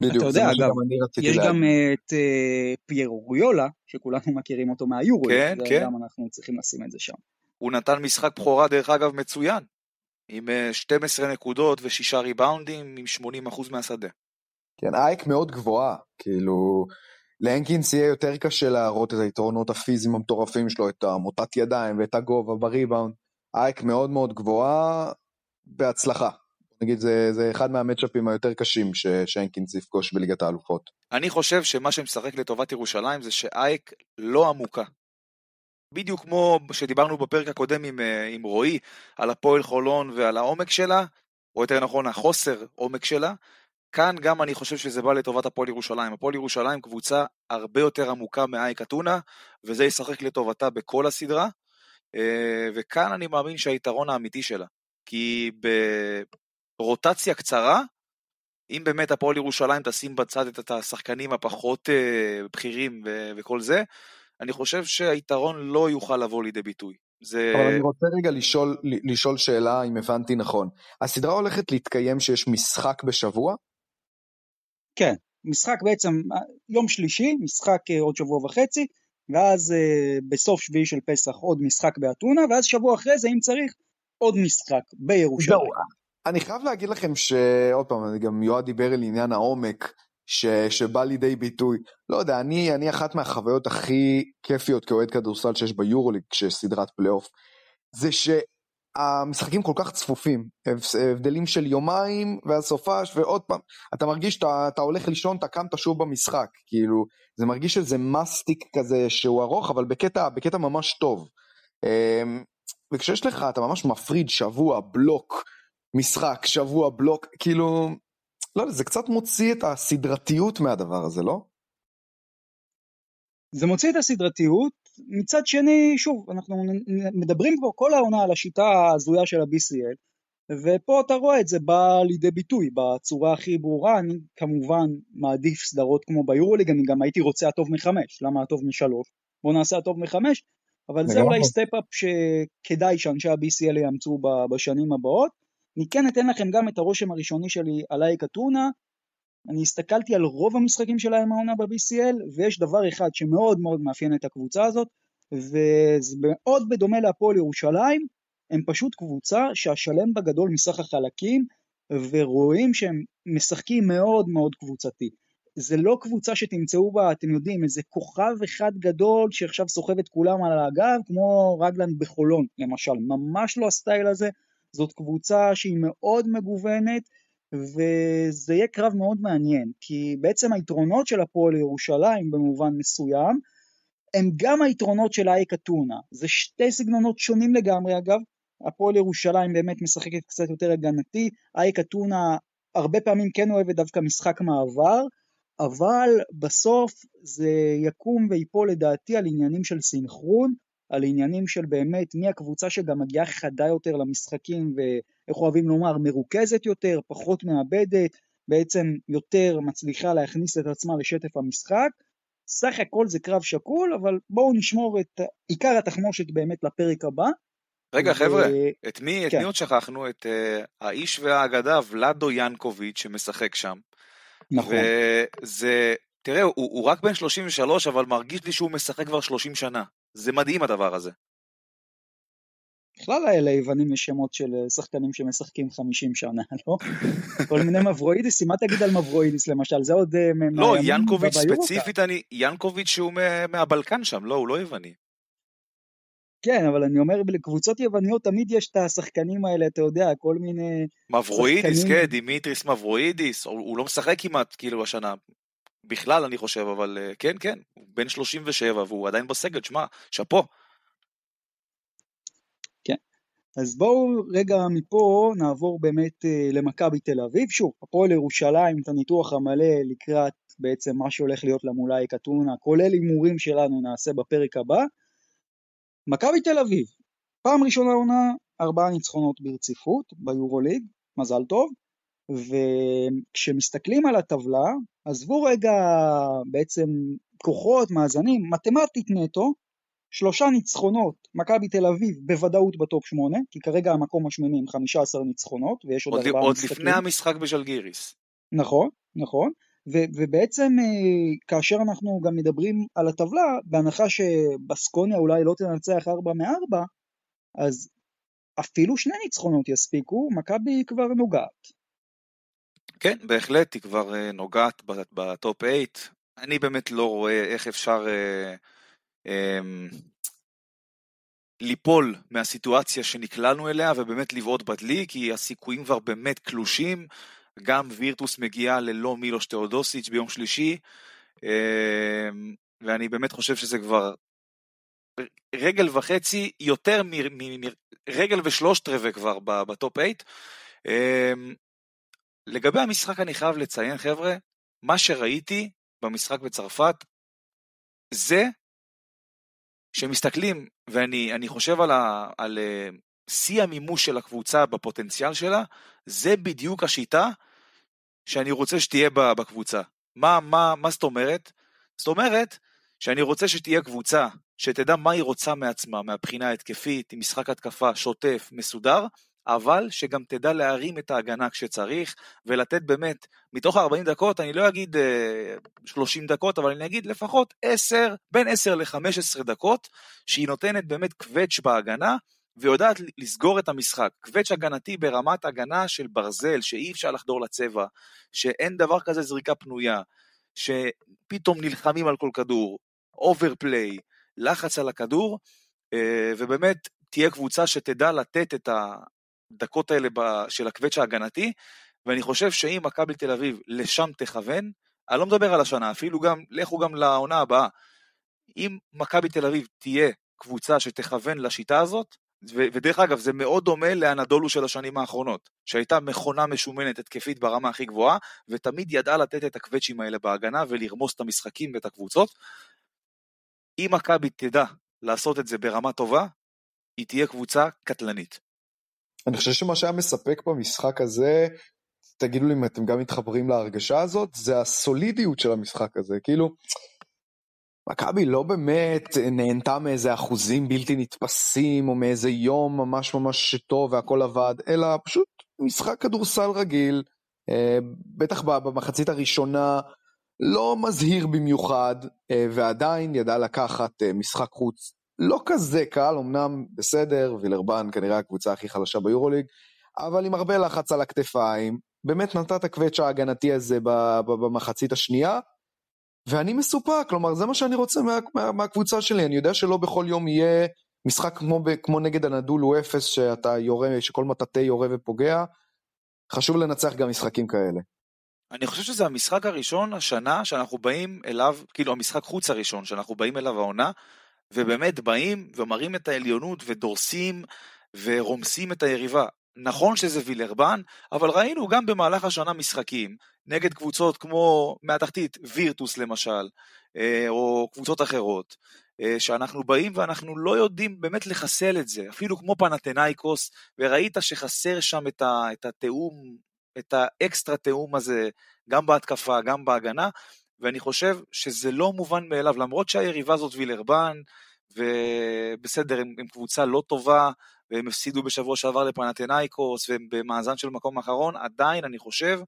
בדיוק, אתה יודע, אגב, יש להגיד. גם את uh, פייר אוריולה, שכולנו מכירים אותו מהיורו, כן, כן. גם אנחנו צריכים לשים את זה שם. הוא נתן משחק בכורה, דרך אגב, מצוין, עם 12 אה, נקודות ושישה ריבאונדים, עם 80% מהשדה. כן, אייק מאוד גבוהה, כאילו, להנקינס יהיה יותר קשה להראות את היתרונות הפיזיים המטורפים שלו, את המוטת ידיים ואת הגובה בריבאונד. אייק מאוד מאוד גבוהה, בהצלחה. נגיד זה, זה אחד מהמצ'אפים היותר קשים שהנקינס יפגוש בליגת האלופות. אני חושב שמה שמשחק לטובת ירושלים זה שאייק לא עמוקה. בדיוק כמו שדיברנו בפרק הקודם עם, אה, עם רועי על הפועל חולון ועל העומק שלה, או יותר נכון החוסר עומק שלה, כאן גם אני חושב שזה בא לטובת הפועל ירושלים. הפועל ירושלים קבוצה הרבה יותר עמוקה מאייק אתונה, וזה ישחק לטובתה בכל הסדרה, אה, וכאן אני מאמין שהיתרון האמיתי שלה. כי רוטציה קצרה, אם באמת הפועל ירושלים תשים בצד את השחקנים הפחות אה, בכירים וכל זה, אני חושב שהיתרון לא יוכל לבוא לידי ביטוי. זה... אבל אני רוצה רגע לשאול, לשאול שאלה אם הבנתי נכון. הסדרה הולכת להתקיים שיש משחק בשבוע? כן, משחק בעצם יום שלישי, משחק אה, עוד שבוע וחצי, ואז אה, בסוף שביעי של פסח עוד משחק באתונה, ואז שבוע אחרי זה אם צריך עוד משחק בירושלים. זהו, אני חייב להגיד לכם שעוד פעם, גם יועד דיבר על עניין העומק ש, שבא לידי ביטוי. לא יודע, אני, אני אחת מהחוויות הכי כיפיות כאוהד כדורסל שיש ביורוליג כשיש סדרת פלייאוף, זה שהמשחקים כל כך צפופים, הבדלים של יומיים ואז סופש ועוד פעם, אתה מרגיש שאתה הולך לישון, אתה אתה שוב במשחק, כאילו, זה מרגיש איזה מסטיק כזה שהוא ארוך, אבל בקטע, בקטע ממש טוב. אמ, וכשיש לך, אתה ממש מפריד שבוע, בלוק, משחק, שבוע, בלוק, כאילו, לא יודע, זה קצת מוציא את הסדרתיות מהדבר הזה, לא? זה מוציא את הסדרתיות, מצד שני, שוב, אנחנו מדברים פה כל העונה על השיטה ההזויה של ה-BCL, ופה אתה רואה את זה בא לידי ביטוי בצורה הכי ברורה, אני כמובן מעדיף סדרות כמו ביורוליג, אני גם הייתי רוצה הטוב מחמש, למה הטוב משלוש? בוא נעשה הטוב מחמש, אבל זה אולי step-up שכדאי שאנשי ה-BCL יאמצו בשנים הבאות. אני כן אתן לכם גם את הרושם הראשוני שלי על אאק אתונה. אני הסתכלתי על רוב המשחקים שלהם העונה ב-BCL, ויש דבר אחד שמאוד מאוד מאפיין את הקבוצה הזאת, וזה מאוד בדומה להפועל ירושלים, הם פשוט קבוצה שהשלם בגדול מסך החלקים, ורואים שהם משחקים מאוד מאוד קבוצתי. זה לא קבוצה שתמצאו בה, אתם יודעים, איזה כוכב אחד גדול שעכשיו סוחב את כולם על הגב, כמו רגלנד בחולון למשל, ממש לא הסטייל הזה, זאת קבוצה שהיא מאוד מגוונת וזה יהיה קרב מאוד מעניין כי בעצם היתרונות של הפועל ירושלים במובן מסוים הם גם היתרונות של אייק אתונה, זה שתי סגנונות שונים לגמרי אגב, הפועל ירושלים באמת משחקת קצת יותר הגנתי, אייק אתונה הרבה פעמים כן אוהבת דווקא משחק מעבר, אבל בסוף זה יקום ויפול לדעתי על עניינים של סינכרון, על עניינים של באמת מי הקבוצה שגם מגיעה חדה יותר למשחקים ואיך אוהבים לומר מרוכזת יותר, פחות מאבדת, בעצם יותר מצליחה להכניס את עצמה לשטף המשחק. סך הכל זה קרב שקול, אבל בואו נשמור את עיקר התחמושת באמת לפרק הבא. רגע ו... חבר'ה, את מי, כן. את מי עוד שכחנו? את uh, האיש והאגדה ולאדו ינקוביץ' שמשחק שם. נכון. וזה, תראה, הוא, הוא רק בן 33, אבל מרגיש לי שהוא משחק כבר 30 שנה. זה מדהים הדבר הזה. בכלל ליוונים יש שמות של אה, שחקנים שמשחקים 50 שנה, לא? כל מיני מברוידיסים, מה תגיד על מברוידיס למשל? זה עוד... אה, לא, ינקוביץ' ספציפית, אני, ינקוביץ' שהוא מהבלקן שם, לא, הוא לא יווני. כן, אבל אני אומר, לקבוצות יווניות תמיד יש את השחקנים האלה, אתה יודע, כל מיני... מברוידיס, שחקנים... כן, דימיטריס מברוידיס, הוא, הוא לא משחק כמעט, כאילו, השנה. בכלל אני חושב, אבל אה, כן, כן, הוא בן 37 והוא עדיין בסגל, שמע, שאפו. כן, אז בואו רגע מפה נעבור באמת אה, למכבי תל אביב, שוב, הפועל ירושלים, את הניתוח המלא לקראת בעצם מה שהולך להיות למולאי קטונה, כולל הימורים שלנו נעשה בפרק הבא. מכבי תל אביב, פעם ראשונה עונה, ארבעה ניצחונות ברציפות ביורוליג, מזל טוב, וכשמסתכלים על הטבלה, עזבו רגע בעצם כוחות, מאזנים, מתמטית נטו, שלושה ניצחונות, מכבי תל אביב בוודאות בטופ שמונה, כי כרגע המקום השמיני עם 15 ניצחונות, ויש עוד, עוד, ארבעה עוד משחקים. לפני המשחק בשלגיריס. נכון, נכון. ו- ובעצם אה, כאשר אנחנו גם מדברים על הטבלה, בהנחה שבסקוניה אולי לא תנצח 4 מ-4, אז אפילו שני ניצחונות יספיקו, מכבי כבר נוגעת. כן, בהחלט, היא כבר אה, נוגעת בטופ 8. אני באמת לא רואה איך אפשר אה, אה, ליפול מהסיטואציה שנקלענו אליה ובאמת לבעוט בדלי, כי הסיכויים כבר באמת קלושים. גם וירטוס מגיעה ללא מילוש תאודוסיץ' ביום שלישי, אה, ואני באמת חושב שזה כבר רגל וחצי, יותר מרגל ושלושת רבעי כבר בטופ 8. לגבי המשחק אני חייב לציין, חבר'ה, מה שראיתי במשחק בצרפת, זה שמסתכלים, ואני אני חושב על, ה, על אה, שיא המימוש של הקבוצה בפוטנציאל שלה, זה בדיוק השיטה שאני רוצה שתהיה בקבוצה. מה, מה, מה זאת אומרת? זאת אומרת שאני רוצה שתהיה קבוצה שתדע מה היא רוצה מעצמה, מהבחינה ההתקפית, עם משחק התקפה שוטף, מסודר, אבל שגם תדע להרים את ההגנה כשצריך, ולתת באמת, מתוך 40 דקות, אני לא אגיד אה, 30 דקות, אבל אני אגיד לפחות 10, בין 10 ל-15 דקות, שהיא נותנת באמת קווץ' בהגנה, ויודעת לסגור את המשחק. קווץ' הגנתי ברמת הגנה של ברזל, שאי אפשר לחדור לצבע, שאין דבר כזה זריקה פנויה, שפתאום נלחמים על כל כדור, overplay, לחץ על הכדור, אה, ובאמת תהיה קבוצה שתדע לתת את הדקות האלה של הקווץ' ההגנתי, ואני חושב שאם מכבי תל אביב לשם תכוון, אני לא מדבר על השנה, אפילו גם, לכו גם לעונה הבאה. אם מכבי תל אביב תהיה קבוצה שתכוון לשיטה הזאת, ו- ודרך אגב, זה מאוד דומה לאנדולו של השנים האחרונות, שהייתה מכונה משומנת התקפית ברמה הכי גבוהה, ותמיד ידעה לתת את הקווצ'ים האלה בהגנה ולרמוס את המשחקים ואת הקבוצות. אם מכבי תדע לעשות את זה ברמה טובה, היא תהיה קבוצה קטלנית. אני חושב שמה שהיה מספק במשחק הזה, תגידו לי אם אתם גם מתחברים להרגשה הזאת, זה הסולידיות של המשחק הזה. כאילו, מכבי לא באמת נהנתה מאיזה אחוזים בלתי נתפסים, או מאיזה יום ממש ממש טוב והכל עבד, אלא פשוט משחק כדורסל רגיל, אה, בטח במחצית הראשונה לא מזהיר במיוחד, אה, ועדיין ידע לקחת אה, משחק חוץ לא כזה קל, אמנם בסדר, וילרבן כנראה הקבוצה הכי חלשה ביורוליג, אבל עם הרבה לחץ על הכתפיים, באמת נתת את הקווץ' ההגנתי הזה במחצית השנייה, ואני מסופק, כלומר זה מה שאני רוצה מה, מה, מהקבוצה שלי, אני יודע שלא בכל יום יהיה משחק כמו, כמו נגד הנדול הוא אפס, שאתה יורה, שכל מטאטא יורה ופוגע, חשוב לנצח גם משחקים כאלה. אני חושב שזה המשחק הראשון השנה שאנחנו באים אליו, כאילו המשחק חוץ הראשון שאנחנו באים אליו העונה, ובאמת באים ומראים את העליונות ודורסים ורומסים את היריבה. נכון שזה וילרבן, אבל ראינו גם במהלך השנה משחקים נגד קבוצות כמו מהתחתית, וירטוס למשל, אה, או קבוצות אחרות, אה, שאנחנו באים ואנחנו לא יודעים באמת לחסל את זה, אפילו כמו פנתנאיקוס, וראית שחסר שם את, התיאום, את האקסטרה תיאום הזה, גם בהתקפה, גם בהגנה, ואני חושב שזה לא מובן מאליו, למרות שהיריבה הזאת וילרבן, ובסדר, הם, הם קבוצה לא טובה, והם הפסידו בשבוע שעבר לפנתנאיקוס, והם במאזן של מקום אחרון, עדיין אני חושב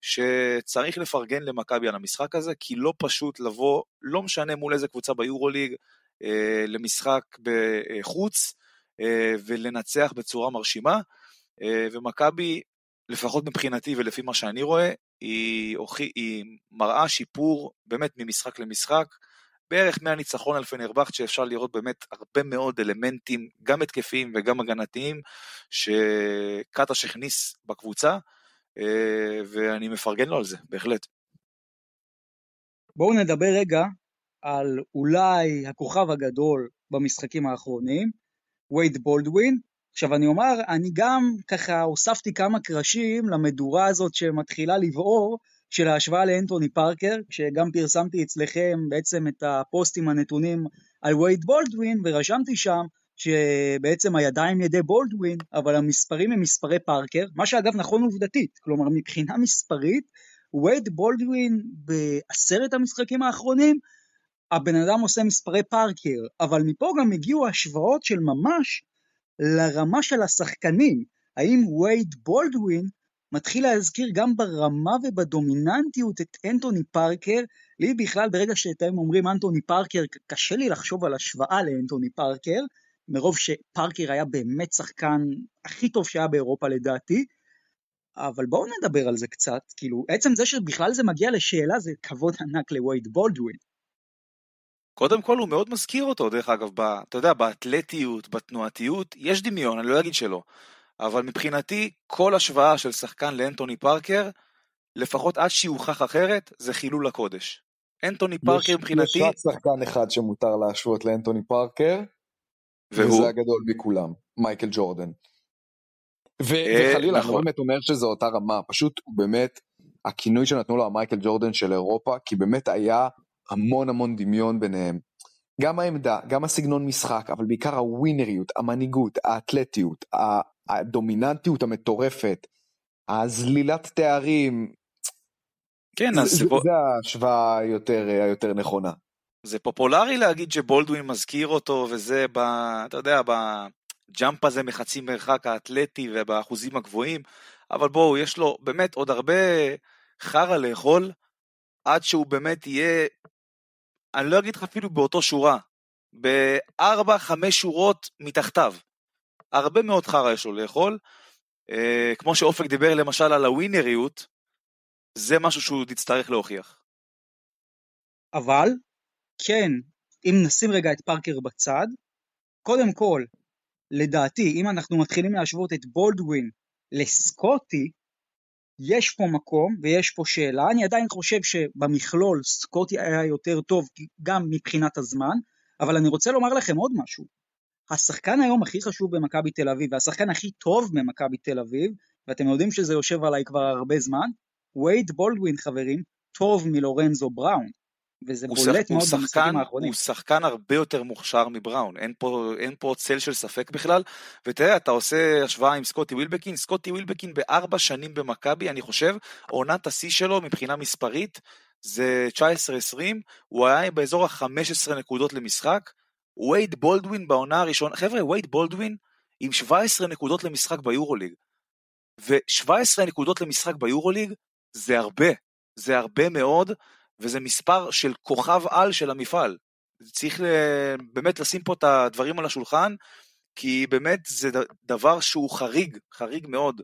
שצריך לפרגן למכבי על המשחק הזה, כי לא פשוט לבוא, לא משנה מול איזה קבוצה ביורוליג, אה, למשחק בחוץ, אה, ולנצח בצורה מרשימה, אה, ומכבי, לפחות מבחינתי ולפי מה שאני רואה, היא, היא מראה שיפור באמת ממשחק למשחק, בערך מהניצחון על פנרבכט שאפשר לראות באמת הרבה מאוד אלמנטים, גם התקפיים וגם הגנתיים, שקטש הכניס בקבוצה, אה, ואני מפרגן לו על זה, בהחלט. בואו נדבר רגע על אולי הכוכב הגדול במשחקים האחרונים, וייד בולדווין. עכשיו אני אומר, אני גם ככה הוספתי כמה קרשים למדורה הזאת שמתחילה לבעור, של ההשוואה לאנטוני פארקר, כשגם פרסמתי אצלכם בעצם את הפוסטים הנתונים על וייד בולדווין, ורשמתי שם שבעצם הידיים ידי בולדווין, אבל המספרים הם מספרי פארקר, מה שאגב נכון עובדתית, כלומר מבחינה מספרית, וייד בולדווין בעשרת המשחקים האחרונים, הבן אדם עושה מספרי פארקר, אבל מפה גם הגיעו השוואות של ממש לרמה של השחקנים, האם וייד בולדווין מתחיל להזכיר גם ברמה ובדומיננטיות את אנטוני פארקר, לי בכלל ברגע שאתם אומרים אנטוני פארקר, קשה לי לחשוב על השוואה לאנטוני פארקר, מרוב שפארקר היה באמת שחקן הכי טוב שהיה באירופה לדעתי, אבל בואו נדבר על זה קצת, כאילו, עצם זה שבכלל זה מגיע לשאלה זה כבוד ענק לווייד בולדווין. קודם כל הוא מאוד מזכיר אותו, דרך אגב, ב, אתה יודע, באתלטיות, בתנועתיות, יש דמיון, אני לא אגיד שלא. אבל מבחינתי, כל השוואה של שחקן לאנטוני פארקר, לפחות עד שיוכח אחרת, זה חילול הקודש. אנטוני פארקר מבחינתי... יש רק שחקן אחד שמותר להשוות לאנטוני פארקר, והוא? וזה הגדול מכולם, מייקל ג'ורדן. ו- אה, וחלילה, נכון. אני באמת אומר שזו אותה רמה, פשוט הוא באמת, הכינוי שנתנו לו המייקל ג'ורדן של אירופה, כי באמת היה המון המון דמיון ביניהם. גם העמדה, גם הסגנון משחק, אבל בעיקר הווינריות, המנהיגות, האתלטיות, הדומיננטיות המטורפת, הזלילת תארים. כן, אז... זה, זה ההשוואה היותר, היותר נכונה. זה פופולרי להגיד שבולדווין מזכיר אותו, וזה ב... אתה יודע, בג'אמפ הזה מחצי מרחק האתלטי ובאחוזים הגבוהים, אבל בואו, יש לו באמת עוד הרבה חרא לאכול, עד שהוא באמת יהיה, אני לא אגיד לך אפילו באותו שורה, בארבע, חמש שורות מתחתיו. הרבה מאוד חרא יש לו לאכול. אה, כמו שאופק דיבר למשל על הווינריות, זה משהו שהוא יצטרך להוכיח. אבל, כן, אם נשים רגע את פארקר בצד, קודם כל, לדעתי, אם אנחנו מתחילים להשוות את בולדווין לסקוטי, יש פה מקום ויש פה שאלה, אני עדיין חושב שבמכלול סקוטי היה יותר טוב גם מבחינת הזמן, אבל אני רוצה לומר לכם עוד משהו. השחקן היום הכי חשוב במכבי תל אביב והשחקן הכי טוב במכבי תל אביב, ואתם יודעים שזה יושב עליי כבר הרבה זמן, וייד בולדווין חברים, טוב מלורנזו בראון. וזה בולט מאוד במשחקים האחרונים. הוא שחקן הרבה יותר מוכשר מבראון, אין פה, אין פה צל של ספק בכלל. ותראה, אתה עושה השוואה עם סקוטי ווילבקין, סקוטי ווילבקין בארבע שנים במכבי, אני חושב, עונת השיא שלו מבחינה מספרית זה 19-20, הוא היה באזור ה-15 נקודות למשחק. וייד בולדווין בעונה הראשונה, חבר'ה, וייד בולדווין עם 17 נקודות למשחק ביורוליג. ו-17 נקודות למשחק ביורוליג זה הרבה, זה הרבה מאוד, וזה מספר של כוכב על של המפעל. צריך באמת לשים פה את הדברים על השולחן, כי באמת זה דבר שהוא חריג, חריג מאוד.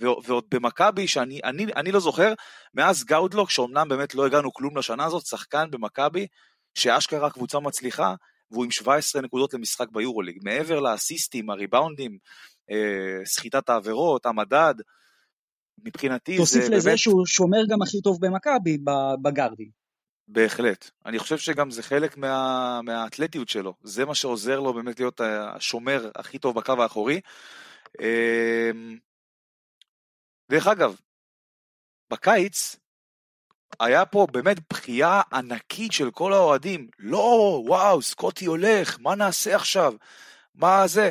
ועוד במכבי, שאני אני, אני לא זוכר, מאז גאודלוק, שאומנם באמת לא הגענו כלום לשנה הזאת, שחקן במכבי, שאשכרה קבוצה מצליחה, והוא עם 17 נקודות למשחק ביורוליג. מעבר לאסיסטים, הריבאונדים, אה, סחיטת העבירות, המדד, מבחינתי זה באמת... תוסיף לזה שהוא שומר גם הכי טוב במכבי בגארדים. בהחלט. אני חושב שגם זה חלק מה, מהאתלטיות שלו. זה מה שעוזר לו באמת להיות השומר הכי טוב בקו האחורי. אמ, דרך אגב, בקיץ היה פה באמת בכייה ענקית של כל האוהדים. לא, וואו, סקוטי הולך, מה נעשה עכשיו? מה זה?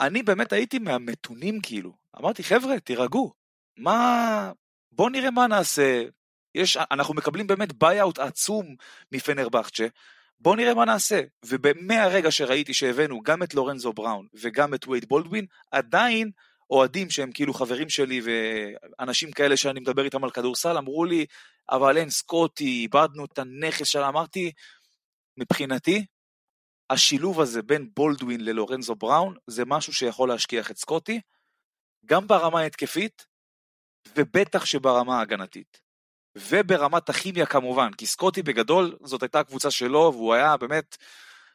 אני באמת הייתי מהמתונים כאילו. אמרתי, חבר'ה, תירגעו. מה... בואו נראה מה נעשה. יש, אנחנו מקבלים באמת buy-out עצום מפנרבכצ'ה. בואו נראה מה נעשה. ומהרגע שראיתי שהבאנו גם את לורנזו בראון וגם את וייד בולדווין, עדיין אוהדים שהם כאילו חברים שלי ואנשים כאלה שאני מדבר איתם על כדורסל אמרו לי, אבל אין סקוטי, איבדנו את הנכס שלה. אמרתי, מבחינתי, השילוב הזה בין בולדווין ללורנזו בראון זה משהו שיכול להשכיח את סקוטי, גם ברמה ההתקפית ובטח שברמה ההגנתית. וברמת הכימיה כמובן, כי סקוטי בגדול זאת הייתה הקבוצה שלו והוא היה באמת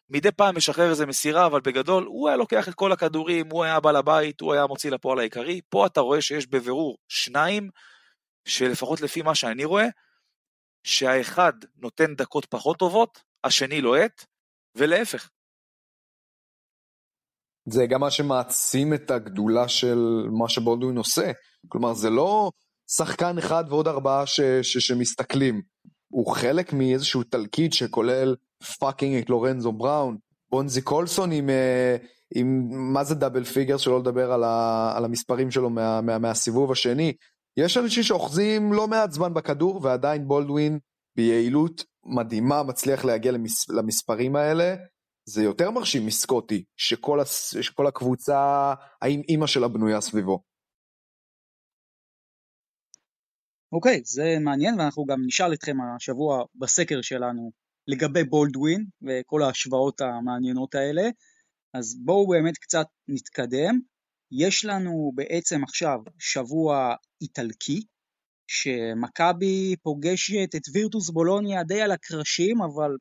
מדי פעם משחרר איזה מסירה, אבל בגדול הוא היה לוקח את כל הכדורים, הוא היה בעל הבית, הוא היה מוציא לפועל העיקרי. פה אתה רואה שיש בבירור שניים, שלפחות לפי מה שאני רואה, שהאחד נותן דקות פחות טובות, השני לוהט, ולהפך. זה גם מה שמעצים את הגדולה של מה שבולדווין עושה. כלומר, זה לא שחקן אחד ועוד ארבעה ש, ש, שמסתכלים. הוא חלק מאיזשהו תלכיד שכולל fucking את לורנזו בראון, בונזי קולסון עם, uh, עם מה זה double figure, שלא לדבר על, ה, על המספרים שלו מה, מה, מהסיבוב השני. יש אנשים שאוחזים לא מעט זמן בכדור, ועדיין בולדווין ביעילות מדהימה מצליח להגיע למס, למספרים האלה. זה יותר מרשים מסקוטי, שכל, הס, שכל הקבוצה, האם אימא שלה בנויה סביבו. אוקיי, okay, זה מעניין, ואנחנו גם נשאל אתכם השבוע בסקר שלנו לגבי בולדווין וכל ההשוואות המעניינות האלה. אז בואו באמת קצת נתקדם. יש לנו בעצם עכשיו שבוע איטלקי, שמכבי פוגשת את וירטוס בולוניה די על הקרשים, אבל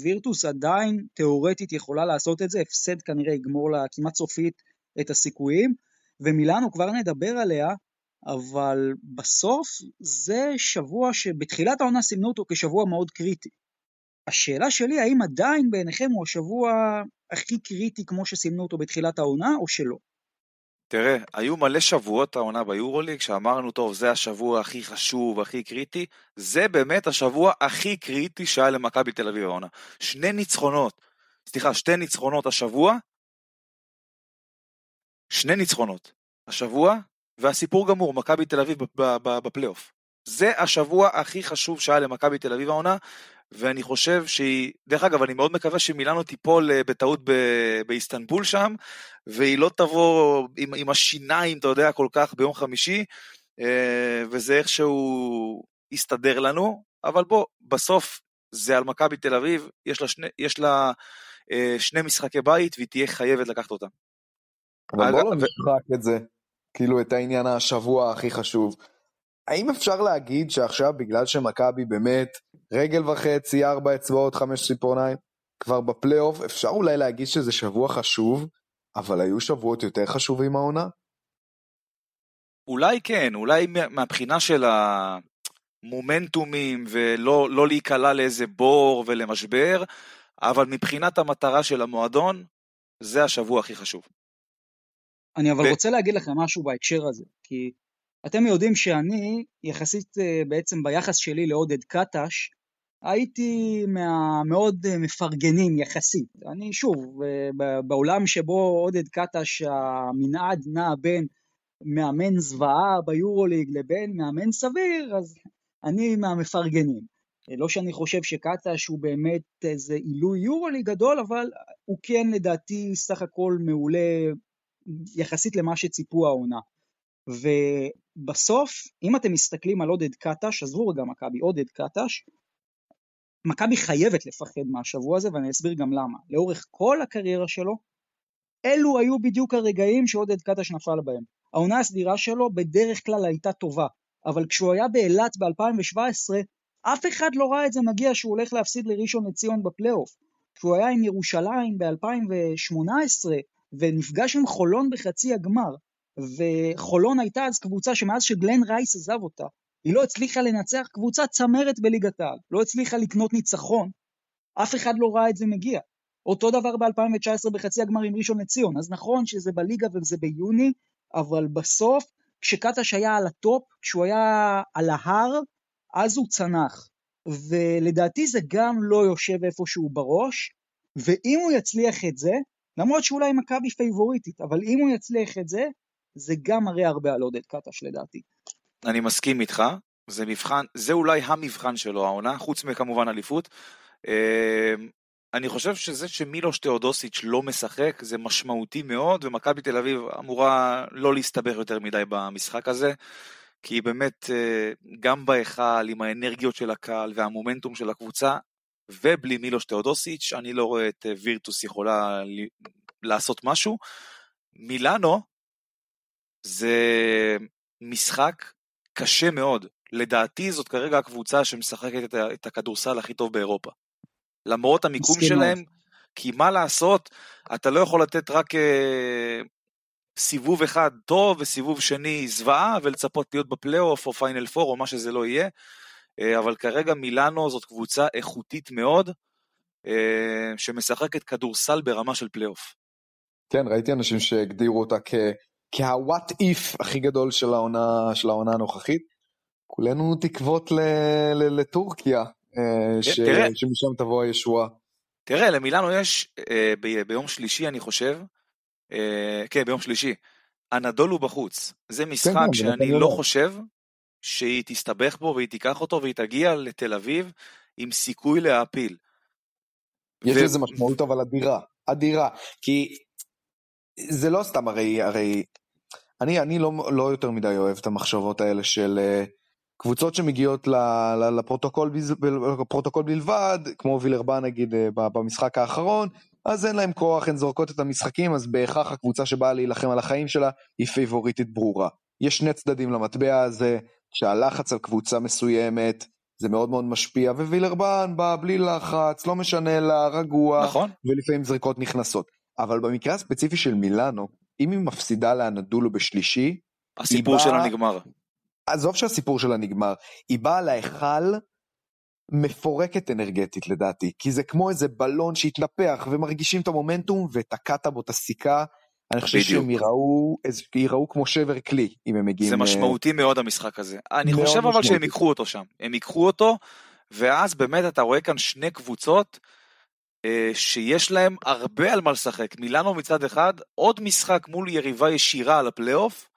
וירטוס עדיין תאורטית יכולה לעשות את זה, הפסד כנראה יגמור לה כמעט סופית את הסיכויים, ומילאנו כבר נדבר עליה, אבל בסוף זה שבוע שבתחילת העונה סימנו אותו כשבוע מאוד קריטי. השאלה שלי, האם עדיין בעיניכם הוא השבוע הכי קריטי כמו שסימנו אותו בתחילת העונה, או שלא? תראה, היו מלא שבועות העונה ביורוליג שאמרנו, טוב, זה השבוע הכי חשוב, הכי קריטי. זה באמת השבוע הכי קריטי שהיה למכבי תל אביב העונה. שני ניצחונות, סליחה, שתי ניצחונות השבוע, שני ניצחונות השבוע, והסיפור גמור, מכבי תל אביב בפלייאוף. זה השבוע הכי חשוב שהיה למכבי תל אביב העונה, ואני חושב שהיא, דרך אגב, אני מאוד מקווה שמילאנו תיפול אה, בטעות ב- באיסטנבול שם, והיא לא תבוא עם, עם השיניים, אתה יודע, כל כך ביום חמישי, אה, וזה איכשהו יסתדר לנו, אבל בוא, בסוף זה על מכבי תל אביב, יש לה, שני, יש לה אה, שני משחקי בית, והיא תהיה חייבת לקחת אותם. אבל בוא לא נשחק את זה, כאילו את העניין השבוע הכי חשוב. האם אפשר להגיד שעכשיו בגלל שמכבי באמת רגל וחצי, ארבע אצבעות, חמש ציפורניים, כבר בפלייאוף, אפשר אולי להגיד שזה שבוע חשוב, אבל היו שבועות יותר חשובים העונה? אולי כן, אולי מהבחינה של המומנטומים ולא לא להיקלע לאיזה בור ולמשבר, אבל מבחינת המטרה של המועדון, זה השבוע הכי חשוב. אני אבל ו... רוצה להגיד לכם משהו בהקשר הזה, כי אתם יודעים שאני, יחסית אה, בעצם ביחס שלי לעודד קטש, הייתי מהמאוד אה, מפרגנים יחסית. אני שוב, אה, בעולם שבו עודד קטש המנעד נע בין מאמן זוועה ביורוליג לבין מאמן סביר, אז אני מהמפרגנים. לא שאני חושב שקטש הוא באמת איזה עילוי יורוליג גדול, אבל הוא כן לדעתי סך הכל מעולה יחסית למה שציפו העונה. ובסוף, אם אתם מסתכלים על עודד קטש, עזבו רגע מכבי, עודד קטש, מכבי חייבת לפחד מהשבוע הזה, ואני אסביר גם למה. לאורך כל הקריירה שלו, אלו היו בדיוק הרגעים שעודד קטש נפל בהם. העונה הסדירה שלו בדרך כלל הייתה טובה, אבל כשהוא היה באילת ב-2017, אף אחד לא ראה את זה מגיע שהוא הולך להפסיד לראשון לציון בפלייאוף. כשהוא היה עם ירושלים ב-2018, ונפגש עם חולון בחצי הגמר, וחולון הייתה אז קבוצה שמאז שגלן רייס עזב אותה, היא לא הצליחה לנצח קבוצת צמרת בליגת העל, לא הצליחה לקנות ניצחון, אף אחד לא ראה את זה מגיע. אותו דבר ב-2019 בחצי הגמר עם ראשון לציון, אז נכון שזה בליגה וזה ביוני, אבל בסוף, כשקטש היה על ה top, כשהוא היה על ההר, אז הוא צנח. ולדעתי זה גם לא יושב איפשהו בראש, ואם הוא יצליח את זה, למרות שאולי מכבי פייבוריטית, אבל אם הוא יצליח את זה, זה גם מראה הרבה על עודד קטש לדעתי. אני מסכים איתך, זה מבחן, זה אולי המבחן שלו העונה, חוץ מכמובן אליפות. אמ, אני חושב שזה שמילוש תאודוסיץ' לא משחק זה משמעותי מאוד, ומכבי תל אביב אמורה לא להסתבך יותר מדי במשחק הזה, כי באמת אה, גם בהיכל, עם האנרגיות של הקהל והמומנטום של הקבוצה, ובלי מילוש תאודוסיץ', אני לא רואה את אה, וירטוס יכולה לעשות משהו. מילאנו זה משחק קשה מאוד. לדעתי זאת כרגע הקבוצה שמשחקת את הכדורסל הכי טוב באירופה. למרות המיקום שלהם, כי מה לעשות, אתה לא יכול לתת רק אה, סיבוב אחד טוב וסיבוב שני זוועה ולצפות להיות בפלייאוף או final four או מה שזה לא יהיה. אה, אבל כרגע מילאנו זאת קבוצה איכותית מאוד, אה, שמשחקת כדורסל ברמה של פלייאוף. כן, ראיתי אנשים שהגדירו אותה כ... כה what if הכי גדול של העונה, של העונה הנוכחית. כולנו תקווה ל, ל, לטורקיה, אה, ש, שמשם תבוא הישועה. תראה, למילאנו יש ב, ביום שלישי, אני חושב, אה, כן, ביום שלישי. אנדולו בחוץ. זה כן, משחק כן, שאני אני לא יודע. חושב שהיא תסתבך בו והיא תיקח אותו והיא תגיע לתל אביב עם סיכוי להעפיל. יש ו- לזה משמעות אבל אדירה, אדירה, כי זה לא סתם הרי, הרי אני, אני לא, לא יותר מדי אוהב את המחשבות האלה של אה, קבוצות שמגיעות ל, ל, לפרוטוקול, לפרוטוקול בלבד, כמו וילרבאן נגיד אה, במשחק האחרון, אז אין להם כוח, הן זורקות את המשחקים, אז בהכרח הקבוצה שבאה להילחם על החיים שלה היא פייבוריטית ברורה. יש שני צדדים למטבע הזה, שהלחץ על קבוצה מסוימת זה מאוד מאוד משפיע, ווילרבאן בא בלי לחץ, לא משנה לה, רגוע, נכון? ולפעמים זריקות נכנסות. אבל במקרה הספציפי של מילאנו, אם היא מפסידה לאנאדולו בשלישי, הסיפור באה- שלה נגמר. עזוב שהסיפור שלה נגמר, היא באה להיכל מפורקת אנרגטית לדעתי, כי זה כמו איזה בלון שהתנפח ומרגישים את המומנטום ותקעת בו את הסיכה. אני חושב בדיוק. שהם ייראו, איזה- ייראו כמו שבר כלי אם הם מגיעים... זה אה, משמעותי מאוד המשחק הזה. אני חושב אבל שהם. ייקחו אותו שם. הם ייקחו אותו, ואז באמת אתה רואה כאן שני קבוצות שיש להם הרבה על מה לשחק. מילאנו מצד אחד, עוד משחק מול יריבה ישירה על הפלייאוף,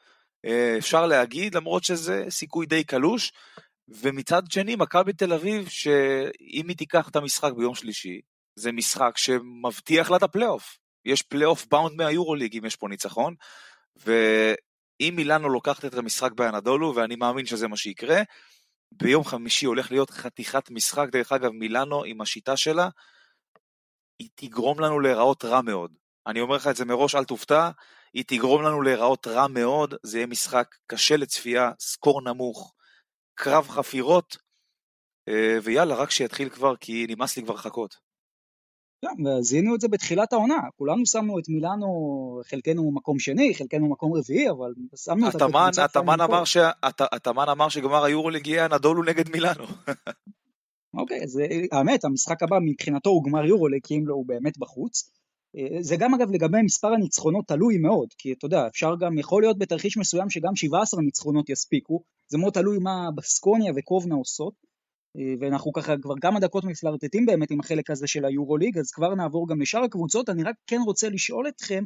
אה, אפשר להגיד, למרות שזה סיכוי די קלוש. ומצד שני, מכבי תל אביב, שאם היא תיקח את המשחק ביום שלישי, זה משחק שמבטיח לה את הפלייאוף. יש פלייאוף bound מהיורוליג אם יש פה ניצחון, ואם מילאנו לוקחת את המשחק באנאדולו, ואני מאמין שזה מה שיקרה, ביום חמישי הולך להיות חתיכת משחק, דרך אגב, מילאנו עם השיטה שלה, היא תגרום לנו להיראות רע מאוד. אני אומר לך את זה מראש, אל תופתע, היא תגרום לנו להיראות רע מאוד, זה יהיה משחק קשה לצפייה, סקור נמוך, קרב חפירות, אה, ויאללה, רק שיתחיל כבר, כי נמאס לי כבר לחכות. כן, וזיהינו את זה בתחילת העונה, כולנו שמנו את מילאנו, חלקנו מקום שני, חלקנו מקום רביעי, אבל שמנו אותה כקבוצת התאמן אמר. ש- אמר שגמר היורוליג יהיה אנדולו נגד מילאנו. אוקיי, זה, אה, האמת, המשחק הבא מבחינתו הוא גמר יורו, כי אם לא הוא באמת בחוץ. אה, זה גם אגב לגבי מספר הניצחונות תלוי מאוד, כי אתה יודע, אפשר גם, יכול להיות בתרחיש מסוים שגם 17 ניצחונות יספיקו, זה מאוד תלוי מה בסקוניה וקובנה עושות, אה, ואנחנו ככה כבר כמה דקות מפלרטטים באמת עם החלק הזה של היורוליג, אז כבר נעבור גם לשאר הקבוצות, אני רק כן רוצה לשאול אתכם,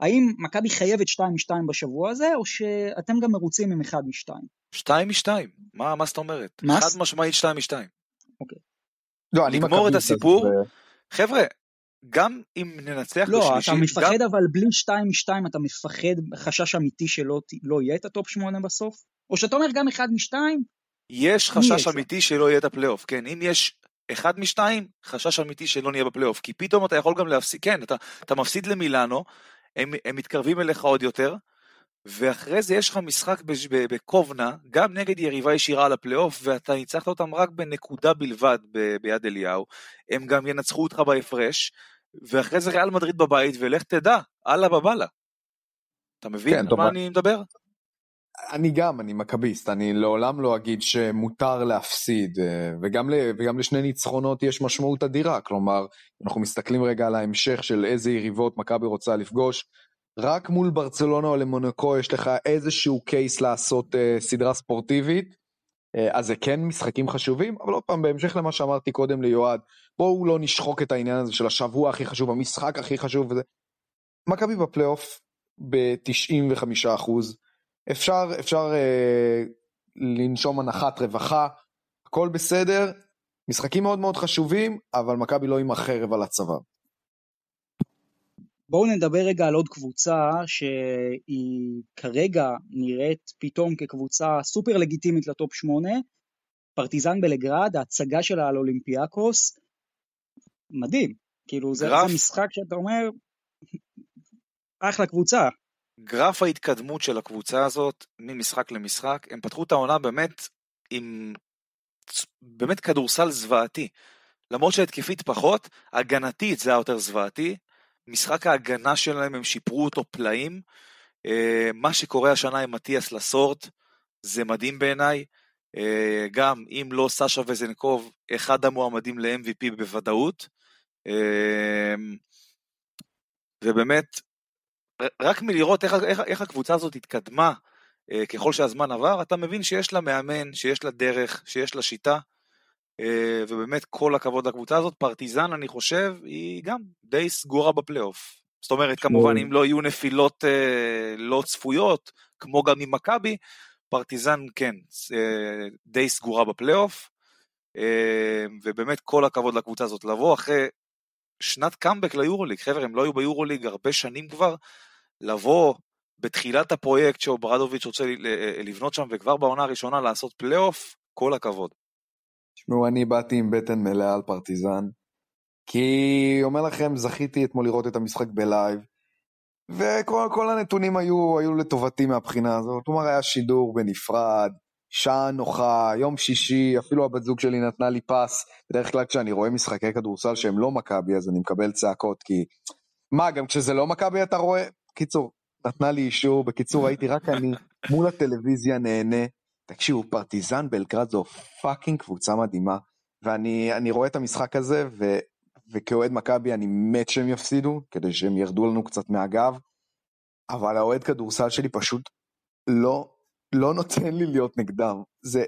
האם מכבי חייבת 2-2 בשבוע הזה, או שאתם גם מרוצים עם 1-2? 2-2, מה, מה זאת אומרת? מס? חד משמעית 2-2. אוקיי. לא, לגמור את הסיפור. חבר'ה, גם אם ננצח לא, בשלישי... לא, אתה מפחד גם... אבל בלי 2-2 אתה מפחד חשש אמיתי שלא לא יהיה את ה top 8 בסוף? או שאתה אומר גם 1 מ-2? יש חשש אמיתי שלא יהיה את הפלייאוף, כן. אם יש 1 מ-2, חשש אמיתי שלא נהיה בפלייאוף. כי פתאום אתה יכול גם להפסיד, כן, אתה, אתה מפסיד למילאנו, הם, הם מתקרבים אליך עוד יותר, ואחרי זה יש לך משחק בקובנה, גם נגד יריבה ישירה על הפלייאוף, ואתה ניצחת אותם רק בנקודה בלבד ביד אליהו, הם גם ינצחו אותך בהפרש, ואחרי זה ריאל מדריד בבית, ולך תדע, אללה בבאללה. אתה מבין כן, על מה- אני מדבר? אני גם, אני מכביסט, אני לעולם לא אגיד שמותר להפסיד, אה, וגם, ל, וגם לשני ניצחונות יש משמעות אדירה, כלומר, אנחנו מסתכלים רגע על ההמשך של איזה יריבות מכבי רוצה לפגוש, רק מול ברצלונה או למונקו יש לך איזשהו קייס לעשות אה, סדרה ספורטיבית, אה, אז זה כן משחקים חשובים, אבל עוד פעם, בהמשך למה שאמרתי קודם ליועד, בואו לא נשחוק את העניין הזה של השבוע הכי חשוב, המשחק הכי חשוב וזה. מכבי בפלייאוף ב-95 אחוז, אפשר, אפשר אה, לנשום הנחת רווחה, הכל בסדר, משחקים מאוד מאוד חשובים, אבל מכבי לא עם החרב על הצוואר. בואו נדבר רגע על עוד קבוצה שהיא כרגע נראית פתאום כקבוצה סופר לגיטימית ל top 8, פרטיזן בלגרד, ההצגה שלה על אולימפיאקוס, מדהים, כאילו זה, גרף. זה משחק שאתה אומר, אחלה קבוצה, גרף ההתקדמות של הקבוצה הזאת ממשחק למשחק, הם פתחו את העונה באמת עם באמת כדורסל זוועתי. למרות שהתקפית פחות, הגנתית זה היה יותר זוועתי. משחק ההגנה שלהם הם שיפרו אותו פלאים. אה, מה שקורה השנה עם מתיאס לסורט זה מדהים בעיניי. אה, גם אם לא סשה וזנקוב, אחד המועמדים ל-MVP בוודאות. אה, ובאמת, רק מלראות איך, איך, איך הקבוצה הזאת התקדמה ככל שהזמן עבר, אתה מבין שיש לה מאמן, שיש לה דרך, שיש לה שיטה, ובאמת כל הכבוד לקבוצה הזאת. פרטיזן, אני חושב, היא גם די סגורה בפלייאוף. זאת אומרת, כמובן, אם לא יהיו נפילות אה, לא צפויות, כמו גם עם מכבי, פרטיזן, כן, אה, די סגורה בפלייאוף, אה, ובאמת כל הכבוד לקבוצה הזאת. לבוא אחרי שנת קאמבק ליורוליג, חבר'ה, הם לא היו ביורוליג הרבה שנים כבר, לבוא בתחילת הפרויקט שאוברדוביץ' רוצה לבנות שם, וכבר בעונה הראשונה לעשות פלייאוף, כל הכבוד. תשמעו, אני באתי עם בטן מלאה על פרטיזן, כי אומר לכם, זכיתי אתמול לראות את המשחק בלייב, וכל הנתונים היו, היו לטובתי מהבחינה הזאת. כלומר, היה שידור בנפרד, שעה נוחה, יום שישי, אפילו הבת זוג שלי נתנה לי פס. בדרך כלל כשאני רואה משחקי כדורסל שהם לא מכבי, אז אני מקבל צעקות, כי... מה, גם כשזה לא מכבי אתה רואה? קיצור, נתנה לי אישור, בקיצור הייתי רק אני מול הטלוויזיה נהנה. תקשיבו, פרטיזן בלגרד זו fucking קבוצה מדהימה, ואני רואה את המשחק הזה, ו, וכאוהד מכבי אני מת שהם יפסידו, כדי שהם ירדו לנו קצת מהגב, אבל האוהד כדורסל שלי פשוט לא, לא נותן לי להיות נגדם. זה,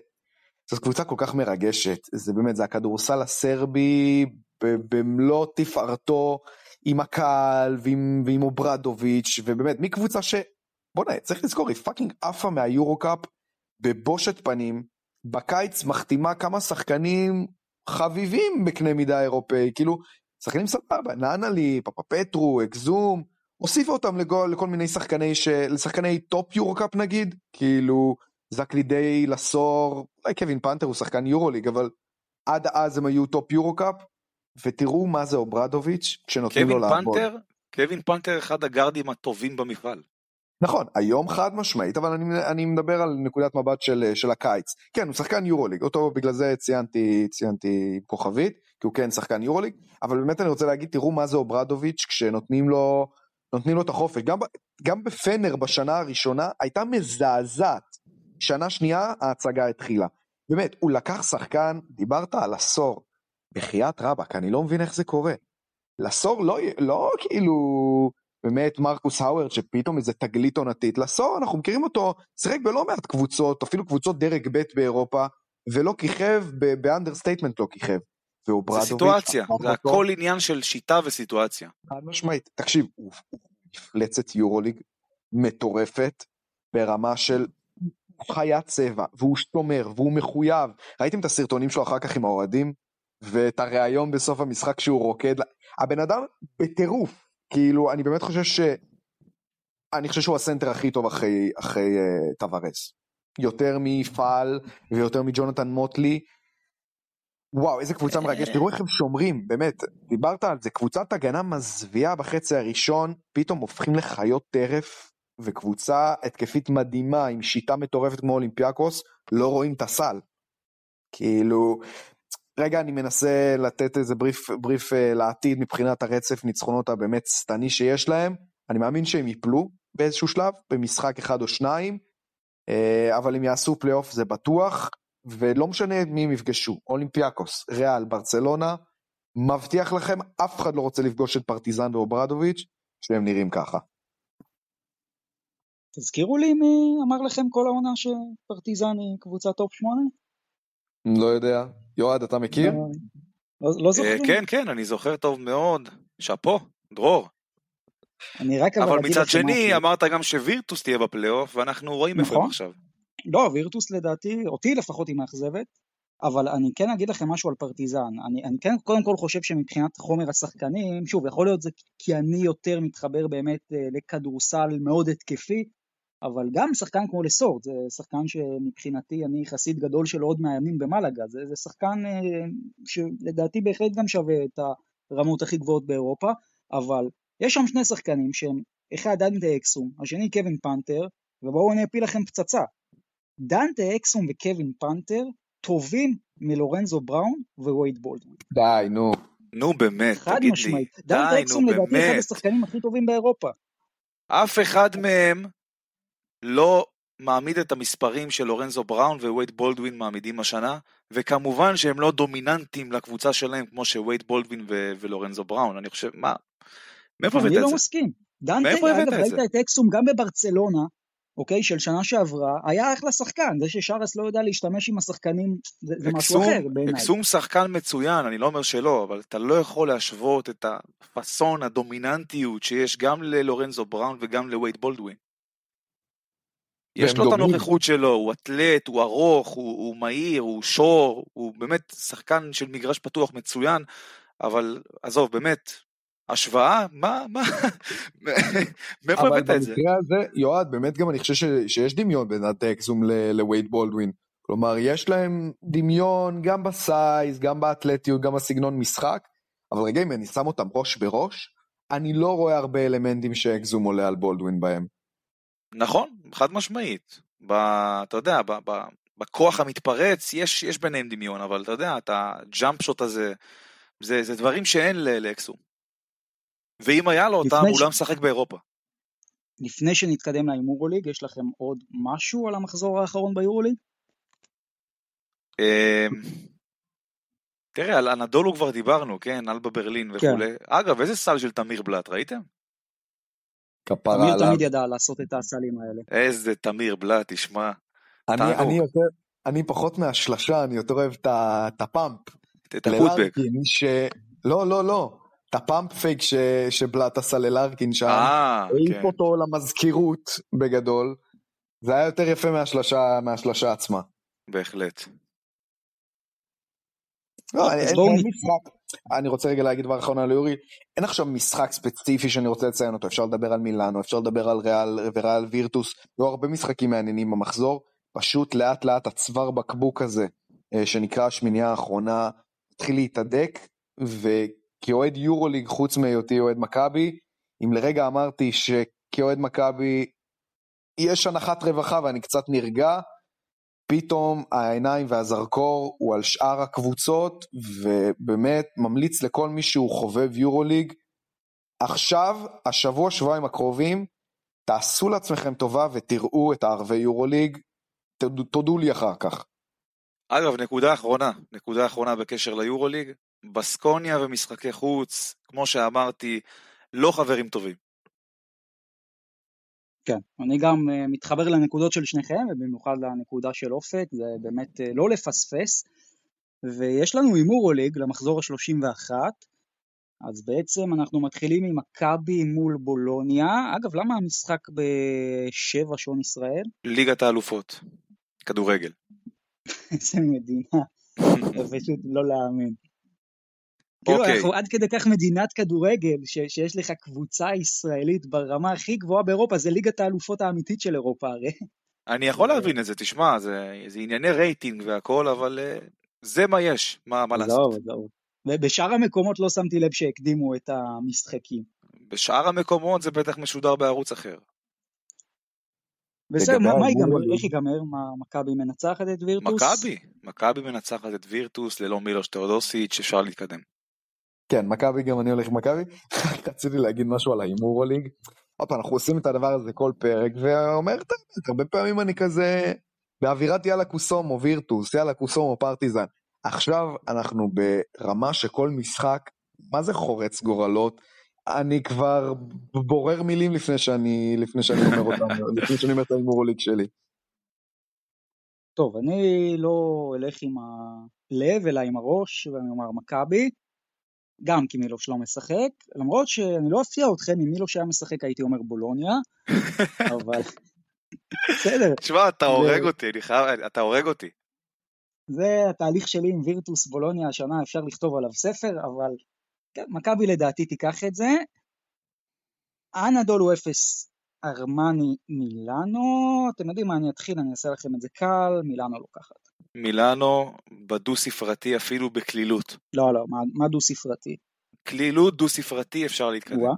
זאת קבוצה כל כך מרגשת, זה באמת, זה הכדורסל הסרבי במלוא תפארתו, עם הקהל ועם, ועם אוברדוביץ', ובאמת, מקבוצה ש... בוא'נה, צריך לזכור, היא fucking עפה מהיורו קאפ בבושת פנים, בקיץ מחתימה כמה שחקנים חביבים בקנה מידה אירופאי, כאילו, שחקנים סבבה, נאנלי, פאפאפטרו, אקסום, הוסיפה אותם לגול, לכל מיני שחקני, ש... לשחקני top יורו קאפ נגיד, כאילו, זק לידיי, לסור, אולי קווין פנתר הוא שחקן יורו ליג, אבל עד אז הם היו top יורו קאפ, ותראו מה זה אוברדוביץ' כשנותנים לו לעבוד. פנתר, קווין פנתר אחד הגארדים הטובים במפעל. נכון, היום חד משמעית, אבל אני, אני מדבר על נקודת מבט של, של הקיץ. כן, הוא שחקן יורוליג, אותו בגלל זה ציינתי, ציינתי כוכבית, כי הוא כן שחקן יורוליג, אבל באמת אני רוצה להגיד, תראו מה זה אוברדוביץ' כשנותנים לו, נותנים לו את החופש. גם, גם בפנר בשנה הראשונה הייתה מזעזעת. שנה שנייה ההצגה התחילה. באמת, הוא לקח שחקן, דיברת על לסור, בחייאת רבאק, אני לא מבין איך זה קורה. לסור לא, לא כאילו באמת מרקוס האוורד שפתאום איזה תגלית עונתית, לסור אנחנו מכירים אותו, שיחק בלא מעט קבוצות, אפילו קבוצות דרג ב' באירופה, ולא כיכב, ב understatement לא כיכב. זה סיטואציה, זה הכל עניין של שיטה וסיטואציה. חד משמעית, תקשיב, הוא מפלצת יורוליג מטורפת ברמה של חיית צבע, והוא שומר, והוא מחויב. ראיתם את הסרטונים שלו אחר כך עם האוהדים? ואת הריאיון בסוף המשחק שהוא רוקד, הבן אדם בטירוף, כאילו אני באמת חושב ש... אני חושב שהוא הסנטר הכי טוב אחרי, אחרי uh, טווארס. יותר מפעל ויותר מג'ונתן מוטלי. וואו, איזה קבוצה מרגשת, תראו איך הם שומרים, באמת, דיברת על זה, קבוצת הגנה מזוויעה בחצי הראשון, פתאום הופכים לחיות טרף, וקבוצה התקפית מדהימה עם שיטה מטורפת כמו אולימפיאקוס, לא רואים את הסל. כאילו, רגע אני מנסה לתת איזה בריף, בריף אה, לעתיד מבחינת הרצף ניצחונות הבאמת שטני שיש להם. אני מאמין שהם ייפלו באיזשהו שלב, במשחק אחד או שניים, אה, אבל אם יעשו פלייאוף זה בטוח, ולא משנה מי הם יפגשו, אולימפיאקוס, ריאל, ברצלונה, מבטיח לכם, אף אחד לא רוצה לפגוש את פרטיזן ואוברדוביץ', שהם נראים ככה. תזכירו לי מי אמר לכם כל העונה שפרטיזן היא קבוצה top 8? לא יודע. יועד, אתה מכיר? לא, לא, לא זוכר. כן, כן, אני זוכר טוב מאוד. שאפו, דרור. אני רק אבל מצד שני, אמרת גם שווירטוס תהיה בפלייאוף, ואנחנו רואים איפה הם נכון. עכשיו. לא, וירטוס לדעתי, אותי לפחות היא מאכזבת, אבל אני כן אגיד לכם משהו על פרטיזן. אני, אני כן קודם כל חושב שמבחינת חומר השחקנים, שוב, יכול להיות זה כי אני יותר מתחבר באמת אה, לכדורסל מאוד התקפי, אבל גם שחקן כמו לסורט, זה שחקן שמבחינתי אני חסיד גדול שלו עוד מהימים במלאגה, זה, זה שחקן אה, שלדעתי בהחלט גם שווה את הרמות הכי גבוהות באירופה, אבל יש שם שני שחקנים שהם, אחד דנטה אקסום, השני קווין פנתר, ובואו אני אפיל לכם פצצה. דנטה אקסום וקווין פנתר טובים מלורנזו בראון ווייד בולדווין. די, נו. נו באמת, תגיד לי. חד משמעית. דנטה אקסום לדעתי אחד השחקנים הכי טובים באירופה. אף אחד מהם לא מעמיד את המספרים של לורנזו בראון ווייד בולדווין מעמידים השנה, וכמובן שהם לא דומיננטיים לקבוצה שלהם כמו שווייד בולדווין ו- ולורנזו בראון, אני חושב, מה? מאיפה הבאת את זה? אני לא מסכים. דנטה, אגב, ראית את אקסום גם בברצלונה, אוקיי, של שנה שעברה, היה אחלה שחקן, זה ששרס לא יודע להשתמש עם השחקנים, זה, זה משהו אחר בעיניי. אקסום שחקן מצוין, אני לא אומר שלא, אבל אתה לא יכול להשוות את הפאסון, הדומיננטיות שיש גם ללורנזו בראון וגם לווייד בולדווין. יש לו את הנוכחות שלו, הוא אתלט, הוא ארוך, הוא, הוא מהיר, הוא שור, הוא באמת שחקן של מגרש פתוח מצוין, אבל עזוב, באמת, השוואה? מה, מה, מאיפה הבאת את זה? אבל במקרה הזה, יועד, באמת גם אני חושב ש, שיש דמיון בין הטקזום לווייד בולדווין. כלומר, יש להם דמיון גם בסייז, גם באתלטיות, גם בסגנון משחק, אבל רגע, אם אני שם אותם ראש בראש, אני לא רואה הרבה אלמנטים שאקזום עולה על בולדווין בהם. נכון, חד משמעית. ב, אתה יודע, ב, ב, בכוח המתפרץ יש, יש ביניהם דמיון, אבל אתה יודע, את הג'אמפ שוט הזה, זה, זה דברים שאין לאקסום. ואם היה לו אותם, הוא לא משחק באירופה. לפני שנתקדם ליורוליג, יש לכם עוד משהו על המחזור האחרון ביורוליג? אמ, תראה, על אנדולו כבר דיברנו, כן? אלבה ברלין. וכולי. כן. אגב, איזה סל של תמיר בלאט, ראיתם? כפרה עליו. תמיר תמיד ידע לעשות את הסלים האלה. איזה תמיר בלאט, תשמע. אני, אני, יותר, אני פחות מהשלשה, אני יותר אוהב את הפאמפ. את הפוטבק. ש... לא, לא, לא. את הפאמפ פייק ש... שבלאט עשה ללארקין שם, אה, העיף כן. אותו למזכירות בגדול, זה היה יותר יפה מהשלושה, מהשלושה עצמה. בהחלט. לא, אין, אין משחק, אני רוצה רגע להגיד דבר אחרון על יורי, אין עכשיו משחק ספציפי שאני רוצה לציין אותו, אפשר לדבר על מילאנו, אפשר לדבר על ריאל וריאל וירטוס, היו הרבה משחקים מעניינים במחזור, פשוט לאט לאט הצוואר בקבוק הזה, אה, שנקרא השמינייה האחרונה, התחיל להתהדק, ו... כאוהד יורוליג חוץ מהיותי אוהד מכבי, אם לרגע אמרתי שכאוהד מכבי יש הנחת רווחה ואני קצת נרגע, פתאום העיניים והזרקור הוא על שאר הקבוצות, ובאמת ממליץ לכל מי שהוא חובב יורוליג, עכשיו, השבוע, שבועיים הקרובים, תעשו לעצמכם טובה ותראו את הערבי יורוליג, תודו לי אחר כך. אגב, נקודה אחרונה, נקודה אחרונה בקשר ליורוליג, בסקוניה ומשחקי חוץ, כמו שאמרתי, לא חברים טובים. כן, אני גם uh, מתחבר לנקודות של שניכם, ובמיוחד לנקודה של אופק, זה באמת uh, לא לפספס. ויש לנו הימור ליג למחזור ה-31, אז בעצם אנחנו מתחילים עם מכבי מול בולוניה. אגב, למה המשחק בשבע שעון ישראל? ליגת האלופות, כדורגל. איזה מדינה, זה פשוט לא להאמין. כאילו, אוקיי. אנחנו עד כדי כך מדינת כדורגל, ש- שיש לך קבוצה ישראלית ברמה הכי גבוהה באירופה, זה ליגת האלופות האמיתית של אירופה הרי. אני יכול להבין את זה, תשמע, זה, זה ענייני רייטינג והכל, אבל uh, זה מה יש, מה, מה לעשות. לא, לא. ובשאר המקומות לא שמתי לב שהקדימו את המשחקים. בשאר המקומות זה בטח משודר בערוץ אחר. בסדר, מה, מה ייגמר? איך ייגמר? מה, מכבי מנצחת את וירטוס? מכבי, מכבי מנצחת את וירטוס ללא מילוש טאודוסיץ', אפשר להתקדם. כן, מכבי גם אני הולך עם מכבי. רציתי להגיד משהו על ההימור ליג. עוד פעם, אנחנו עושים את הדבר הזה כל פרק, ואומר את האמת, הרבה פעמים אני כזה באווירת יאללה קוסומו, וירטוס, יאללה קוסומו, פרטיזן. עכשיו אנחנו ברמה שכל משחק, מה זה חורץ גורלות? אני כבר בורר מילים לפני שאני, לפני שאני אומר אותם, לפני שאני אומר את ההימור ליג שלי. טוב, אני לא אלך עם הלב, אלא עם הראש, ואני אומר מכבי. גם כי מילוש לא משחק, למרות שאני לא אפתיע אתכם, אם מילוש היה משחק הייתי אומר בולוניה, אבל בסדר. תשמע, אתה הורג אותי, אני חייב, אתה הורג אותי. זה התהליך שלי עם וירטוס בולוניה השנה, אפשר לכתוב עליו ספר, אבל כן, מכבי לדעתי תיקח את זה. אנדולו אפס, ארמני מילאנו, אתם יודעים מה, אני אתחיל, אני אעשה לכם את זה קל, מילאנו לוקחת. מילאנו בדו ספרתי אפילו בקלילות. לא, לא, מה, מה דו ספרתי? קלילות דו ספרתי אפשר להתקדם. וואה.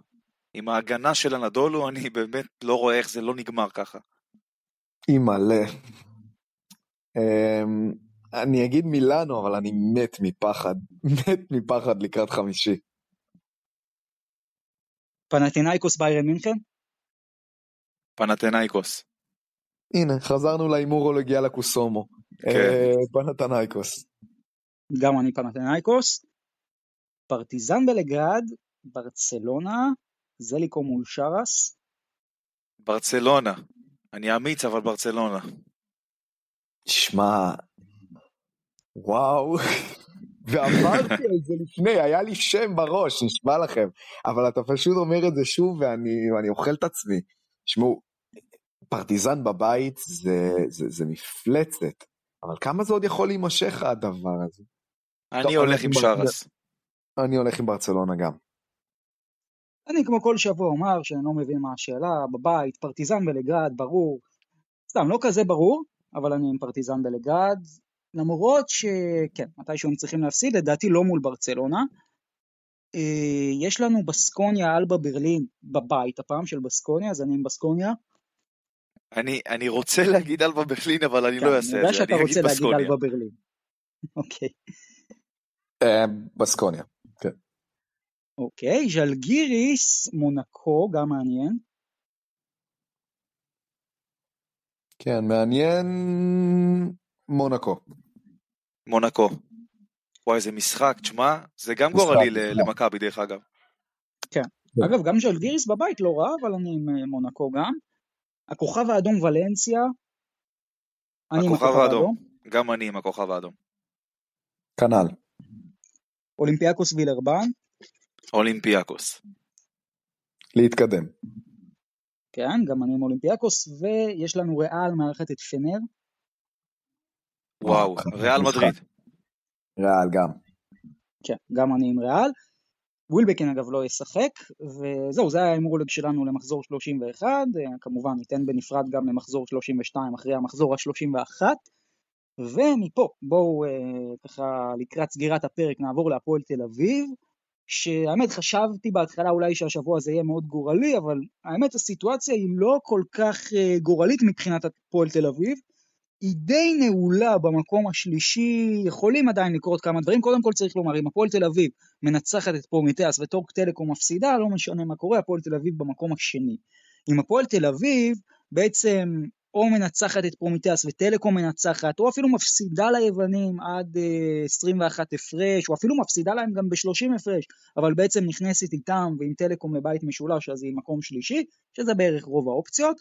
עם ההגנה של הנדולו אני באמת לא רואה איך זה לא נגמר ככה. אימא'לה. Um, אני אגיד מילאנו אבל אני מת מפחד, מת מפחד לקראת חמישי. פנטינאיקוס ביירן מינכן? פנטינאיקוס. הנה, חזרנו להימור הולוגיה לקוסומו. כן. אה, פנתנייקוס. גם אני פנתנייקוס. פרטיזן בלגרד, ברצלונה, זליקו מול שרס. ברצלונה. אני אמיץ, אבל ברצלונה. שמע, וואו, ואמרתי על זה לפני, היה לי שם בראש, נשמע לכם, אבל אתה פשוט אומר את זה שוב ואני, ואני אוכל את עצמי. תשמעו, פרטיזן בבית זה, זה, זה מפלצת, אבל כמה זה עוד יכול להימשך הדבר הזה? אני טוב, הולך אני עם בר- שרס. אני הולך עם ברצלונה גם. אני כמו כל שבוע אומר שאני לא מבין מה השאלה, בבית, פרטיזן בלגרד, ברור. סתם, לא כזה ברור, אבל אני עם פרטיזן בלגרד, למרות שכן, מתישהו הם צריכים להפסיד, לדעתי לא מול ברצלונה. אה, יש לנו בסקוניה, אלבה ברלין, בבית הפעם של בסקוניה, אז אני עם בסקוניה. אני, אני רוצה להגיד אלבה ברלין, אבל אני כן, לא אני אעשה יודע את זה, שאתה אני רוצה אגיד להגיד בסקוניה. אלבה ברלין. אוקיי. אה, בסקוניה. אוקיי, ז'לגיריס, מונקו, גם מעניין. כן, מעניין מונקו. מונקו. וואי, איזה משחק, תשמע, זה גם משחק, גורלי כן. למכבי, דרך אגב. אגב, גם ז'לגיריס בבית לא רע, אבל אני עם אה, מונקו גם. הכוכב האדום ולנסיה. אני עם הכוכב האדום. האדום. גם אני עם הכוכב האדום. כנ"ל. אולימפיאקוס וילרבן. אולימפיאקוס. להתקדם. כן, גם אני עם אולימפיאקוס, ויש לנו ריאל מארחת את פנר. וואו, משחק. ריאל מדריד. ריאל גם. כן, גם אני עם ריאל. ווילבקין אגב לא ישחק, וזהו, זה היה ההימורלג שלנו למחזור 31, אה, כמובן ניתן בנפרד גם למחזור 32 אחרי המחזור ה-31, ומפה בואו אה, ככה לקראת סגירת הפרק נעבור להפועל תל אביב, שהאמת חשבתי בהתחלה אולי שהשבוע הזה יהיה מאוד גורלי, אבל האמת הסיטואציה היא לא כל כך אה, גורלית מבחינת הפועל תל אביב, היא די נעולה במקום השלישי, יכולים עדיין לקרות כמה דברים, קודם כל צריך לומר, אם הפועל תל אביב מנצחת את פרומיטאס וטורק טלקום מפסידה, לא משנה מה קורה, הפועל תל אביב במקום השני. אם הפועל תל אביב בעצם או מנצחת את פרומיטאס וטלקום מנצחת, או אפילו מפסידה ליוונים עד אה, 21 הפרש, או אפילו מפסידה להם גם ב-30 הפרש, אבל בעצם נכנסת איתם ועם טלקום לבית משולש, אז היא מקום שלישי, שזה בערך רוב האופציות.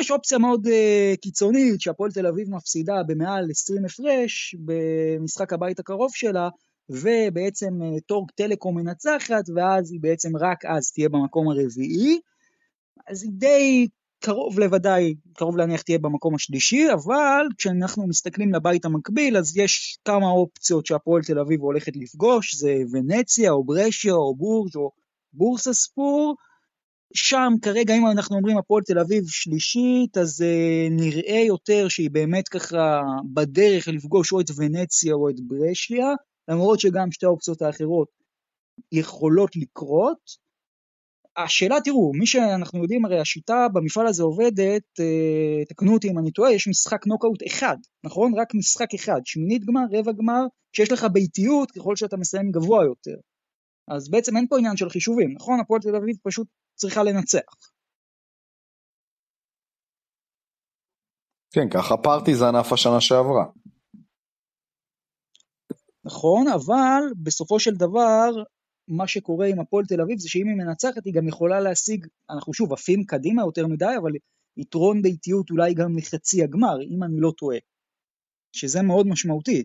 יש אופציה מאוד אה, קיצונית שהפועל תל אביב מפסידה במעל 20 הפרש במשחק הבית הקרוב שלה, ובעצם uh, טורק טלקום מנצחת, ואז היא בעצם רק אז תהיה במקום הרביעי. אז היא די קרוב לוודאי, קרוב להניח תהיה במקום השלישי, אבל כשאנחנו מסתכלים לבית המקביל, אז יש כמה אופציות שהפועל תל אביב הולכת לפגוש, זה ונציה או ברשיה או בורז' או בורסה ספור. שם כרגע אם אנחנו אומרים הפועל תל אביב שלישית, אז uh, נראה יותר שהיא באמת ככה בדרך לפגוש או את ונציה או את ברשיה, למרות שגם שתי האופציות האחרות יכולות לקרות. השאלה, תראו, מי שאנחנו יודעים, הרי השיטה במפעל הזה עובדת, אה, תקנו אותי אם אני טועה, יש משחק נוקאוט אחד, נכון? רק משחק אחד, שמינית גמר, רבע גמר, שיש לך ביתיות ככל שאתה מסיים גבוה יותר. אז בעצם אין פה עניין של חישובים, נכון? הפועל תל אביב פשוט צריכה לנצח. כן, ככה פרטיזן עף השנה שעברה. נכון, אבל בסופו של דבר, מה שקורה עם הפועל תל אביב זה שאם היא מנצחת היא גם יכולה להשיג, אנחנו שוב עפים קדימה יותר מדי, אבל יתרון באיטיות אולי גם מחצי הגמר, אם אני לא טועה. שזה מאוד משמעותי.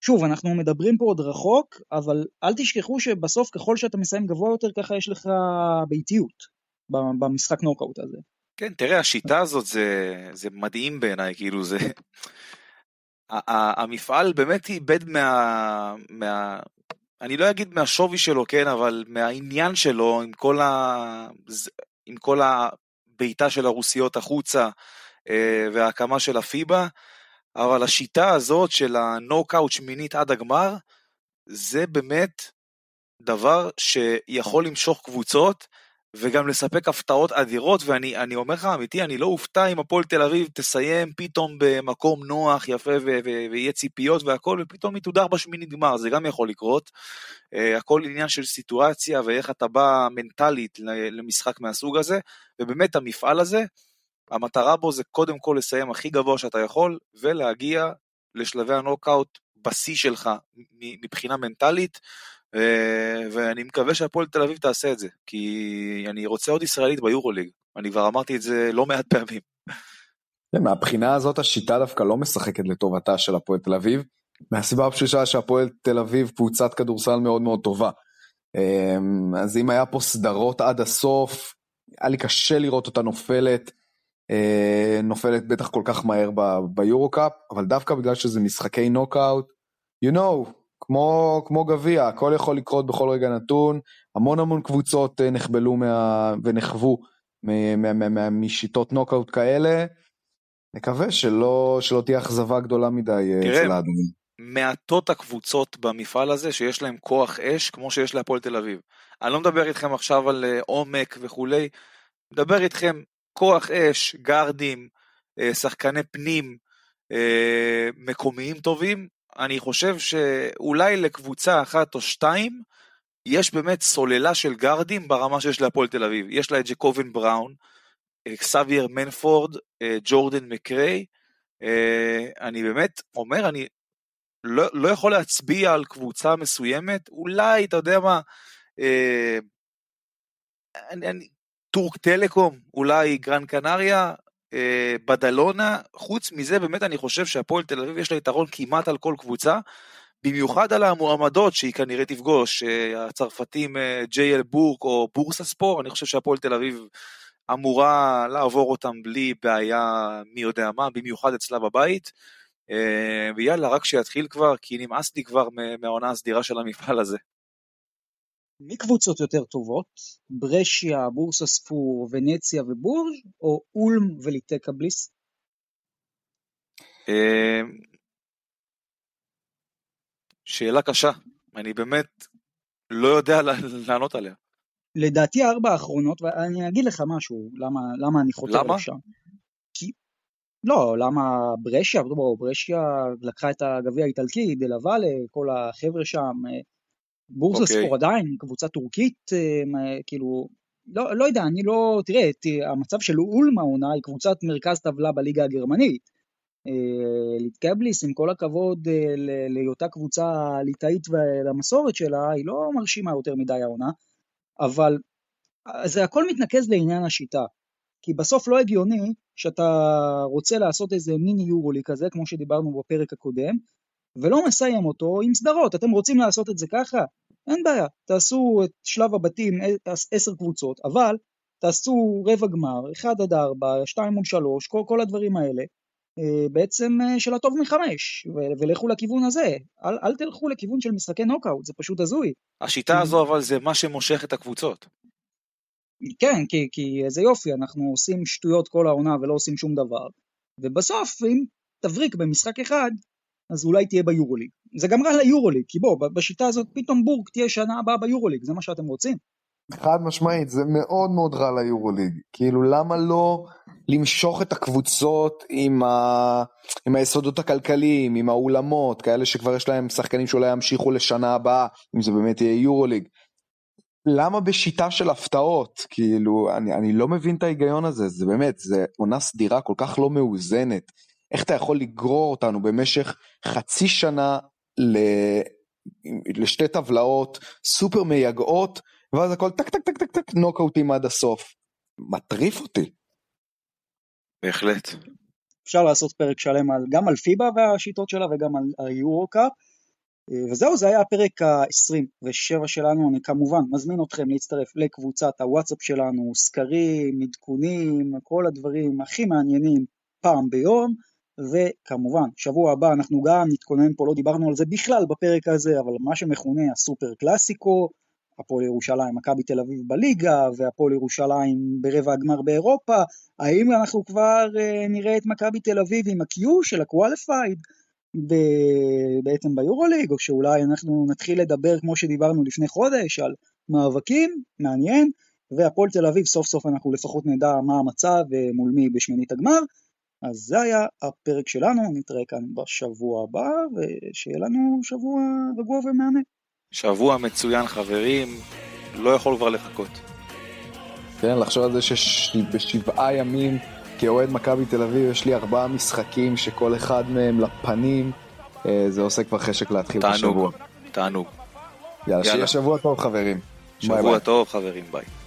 שוב, אנחנו מדברים פה עוד רחוק, אבל אל תשכחו שבסוף ככל שאתה מסיים גבוה יותר, ככה יש לך באיטיות במשחק נוקאוט הזה. כן, תראה, השיטה הזאת זה, זה מדהים בעיניי, כאילו זה... המפעל באמת איבד מה, מה... אני לא אגיד מהשווי שלו, כן, אבל מהעניין שלו, עם כל, ה... עם כל הבעיטה של הרוסיות החוצה וההקמה של הפיבה, אבל השיטה הזאת של הנוקאוט שמינית עד הגמר, זה באמת דבר שיכול למשוך קבוצות וגם לספק הפתעות אדירות, ואני אומר לך אמיתי, אני לא אופתע אם הפועל תל אביב תסיים פתאום במקום נוח, יפה, ויהיה ציפיות והכל, ופתאום היא תודר בשמינית גמר, זה גם יכול לקרות. Uh, הכל עניין של סיטואציה ואיך אתה בא מנטלית למשחק מהסוג הזה, ובאמת המפעל הזה, המטרה בו זה קודם כל לסיים הכי גבוה שאתה יכול, ולהגיע לשלבי הנוקאוט בשיא שלך מבחינה מנטלית, ואני מקווה שהפועל תל אביב תעשה את זה, כי אני רוצה עוד ישראלית ביורוליג, אני כבר אמרתי את זה לא מעט פעמים. כן, מהבחינה הזאת השיטה דווקא לא משחקת לטובתה של הפועל תל אביב, מהסיבה הפשוטה שהפועל תל אביב קבוצת כדורסל מאוד מאוד טובה. אמ, אז אם היה פה סדרות עד הסוף, היה לי קשה לראות אותה נופלת, אה, נופלת בטח כל כך מהר ביורו קאפ, אבל דווקא בגלל שזה משחקי נוקאוט, you know, כמו, כמו גביע, הכל יכול לקרות בכל רגע נתון, המון המון קבוצות אה, נחבלו מה, ונחוו משיטות נוקאוט כאלה, נקווה שלא, שלא תהיה אכזבה גדולה מדי אה, אצל האדומים. מעטות הקבוצות במפעל הזה שיש להם כוח אש כמו שיש להפועל תל אביב. אני לא מדבר איתכם עכשיו על אה, עומק וכולי, מדבר איתכם כוח אש, גארדים, אה, שחקני פנים, אה, מקומיים טובים. אני חושב שאולי לקבוצה אחת או שתיים יש באמת סוללה של גארדים ברמה שיש להפועל תל אביב. יש לה את ג'קובן בראון, סבייר מנפורד, ג'ורדן מקריי. אני באמת אומר, אני לא, לא יכול להצביע על קבוצה מסוימת, אולי, אתה יודע מה, אה, אני, אני, טורק טלקום, אולי גרן קנריה, אה, בדלונה, חוץ מזה באמת אני חושב שהפועל תל אביב יש לה יתרון כמעט על כל קבוצה, במיוחד על המועמדות שהיא כנראה תפגוש, אה, הצרפתים אה, ג'יי.אל בורק או בורסה ספור, אני חושב שהפועל תל אביב אמורה לעבור אותם בלי בעיה מי יודע מה, במיוחד אצלה בבית. אה, ויאללה, רק שיתחיל כבר, כי נמאס לי כבר מהעונה הסדירה של המפעל הזה. מי קבוצות יותר טובות? ברשיה, בורסה ספור, ונציה ובורג' או אולם וליטקה בליס? אה, שאלה קשה, אני באמת לא יודע לענות עליה. לדעתי הארבע האחרונות, ואני אגיד לך משהו, למה, למה אני חותר למה? לשם. כי לא, למה ברשיה, בוא, ברשיה לקחה את הגביע האיטלקי, דלה ואלה, כל החבר'ה שם, אה, בורסה okay. אוקיי. ספור עדיין, קבוצה טורקית, אה, כאילו, לא, לא יודע, אני לא, תראה, המצב של אולמה עונה היא קבוצת מרכז טבלה בליגה הגרמנית. אה, ליטקבליס, עם כל הכבוד להיותה קבוצה ליטאית ולמסורת שלה, היא לא מרשימה יותר מדי העונה, אבל זה הכל מתנקז לעניין השיטה. כי בסוף לא הגיוני שאתה רוצה לעשות איזה מיני יורולי כזה, כמו שדיברנו בפרק הקודם, ולא מסיים אותו עם סדרות. אתם רוצים לעשות את זה ככה? אין בעיה, תעשו את שלב הבתים עשר קבוצות, אבל תעשו רבע גמר, 1 עד 4, 2 מול 3, כל, כל הדברים האלה, אה, בעצם אה, של הטוב מחמש, ולכו לכיוון הזה, אל, אל תלכו לכיוון של משחקי נוקאוט, זה פשוט הזוי. השיטה הזו אבל זה מה שמושך את הקבוצות. כן, כי, כי איזה יופי, אנחנו עושים שטויות כל העונה ולא עושים שום דבר, ובסוף אם תבריק במשחק אחד, אז אולי תהיה ביורוליג. זה גם רע ליורוליג, כי בוא, בשיטה הזאת פתאום בורג תהיה שנה הבאה ביורוליג, זה מה שאתם רוצים. חד משמעית, זה מאוד מאוד רע ליורוליג. כאילו, למה לא למשוך את הקבוצות עם, ה... עם היסודות הכלכליים, עם האולמות, כאלה שכבר יש להם שחקנים שאולי ימשיכו לשנה הבאה, אם זה באמת יהיה יורוליג. למה בשיטה של הפתעות? כאילו, אני, אני לא מבין את ההיגיון הזה, זה באמת, זה עונה סדירה כל כך לא מאוזנת. איך אתה יכול לגרור אותנו במשך חצי שנה ל... לשתי טבלאות סופר מייגעות, ואז הכל טק טק טק טק טק נוקאוטים עד הסוף. מטריף אותי. בהחלט. אפשר לעשות פרק שלם על, גם על פיבה והשיטות שלה וגם על היורו-קאפ. אה, וזהו, זה היה הפרק ה-27 שלנו, אני כמובן מזמין אתכם להצטרף לקבוצת הוואטסאפ שלנו, סקרים, עדכונים, כל הדברים הכי מעניינים פעם ביום, וכמובן, שבוע הבא אנחנו גם נתכונן פה, לא דיברנו על זה בכלל בפרק הזה, אבל מה שמכונה הסופר קלאסיקו, הפועל ירושלים, מכבי תל אביב בליגה, והפועל ירושלים ברבע הגמר באירופה, האם אנחנו כבר uh, נראה את מכבי תל אביב עם ה-Q של ה-Qualified? בעצם ביורוליג, או שאולי אנחנו נתחיל לדבר כמו שדיברנו לפני חודש על מאבקים, מעניין, והפועל תל אביב סוף סוף אנחנו לפחות נדע מה המצב ומול מי בשמינית הגמר. אז זה היה הפרק שלנו, נתראה כאן בשבוע הבא, ושיהיה לנו שבוע רגוע ומהנה. שבוע מצוין חברים, לא יכול כבר לחכות. כן, לחשוב על זה שבשבעה ימים כאוהד מכבי תל אביב יש לי ארבעה משחקים שכל אחד מהם לפנים, אה, זה עושה כבר חשק להתחיל את השבוע. תענוג. יאללה, שיהיה שבוע טוב חברים. שבוע טוב חברים, ביי.